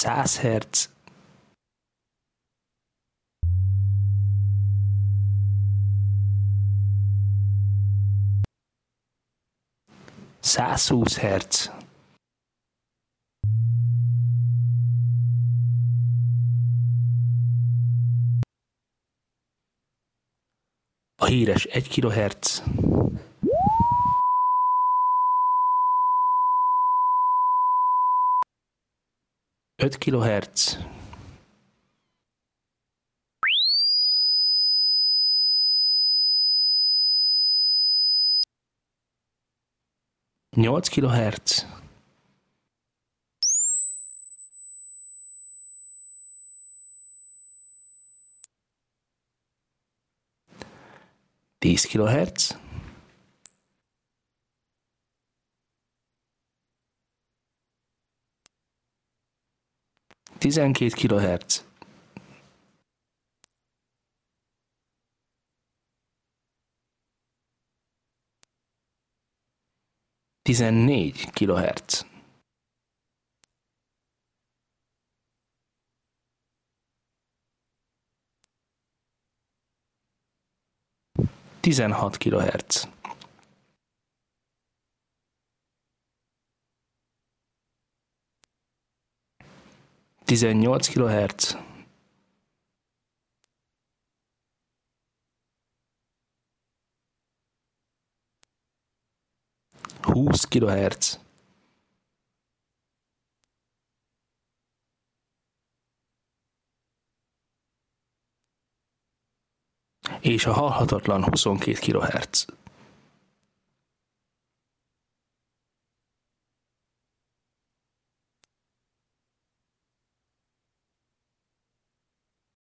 100 Hz. Százhúsz herc. A híres 1 kilohertz. Öt kilohertz. Nyolc kilohertz. Tíz kilohertz. Tizenkét kilohertz. Tizennégy kilohertz. Tizenhat kilohertz. Tizennyolc kilohertz. Húsz kilohertz. És a halhatatlan 22 kHz.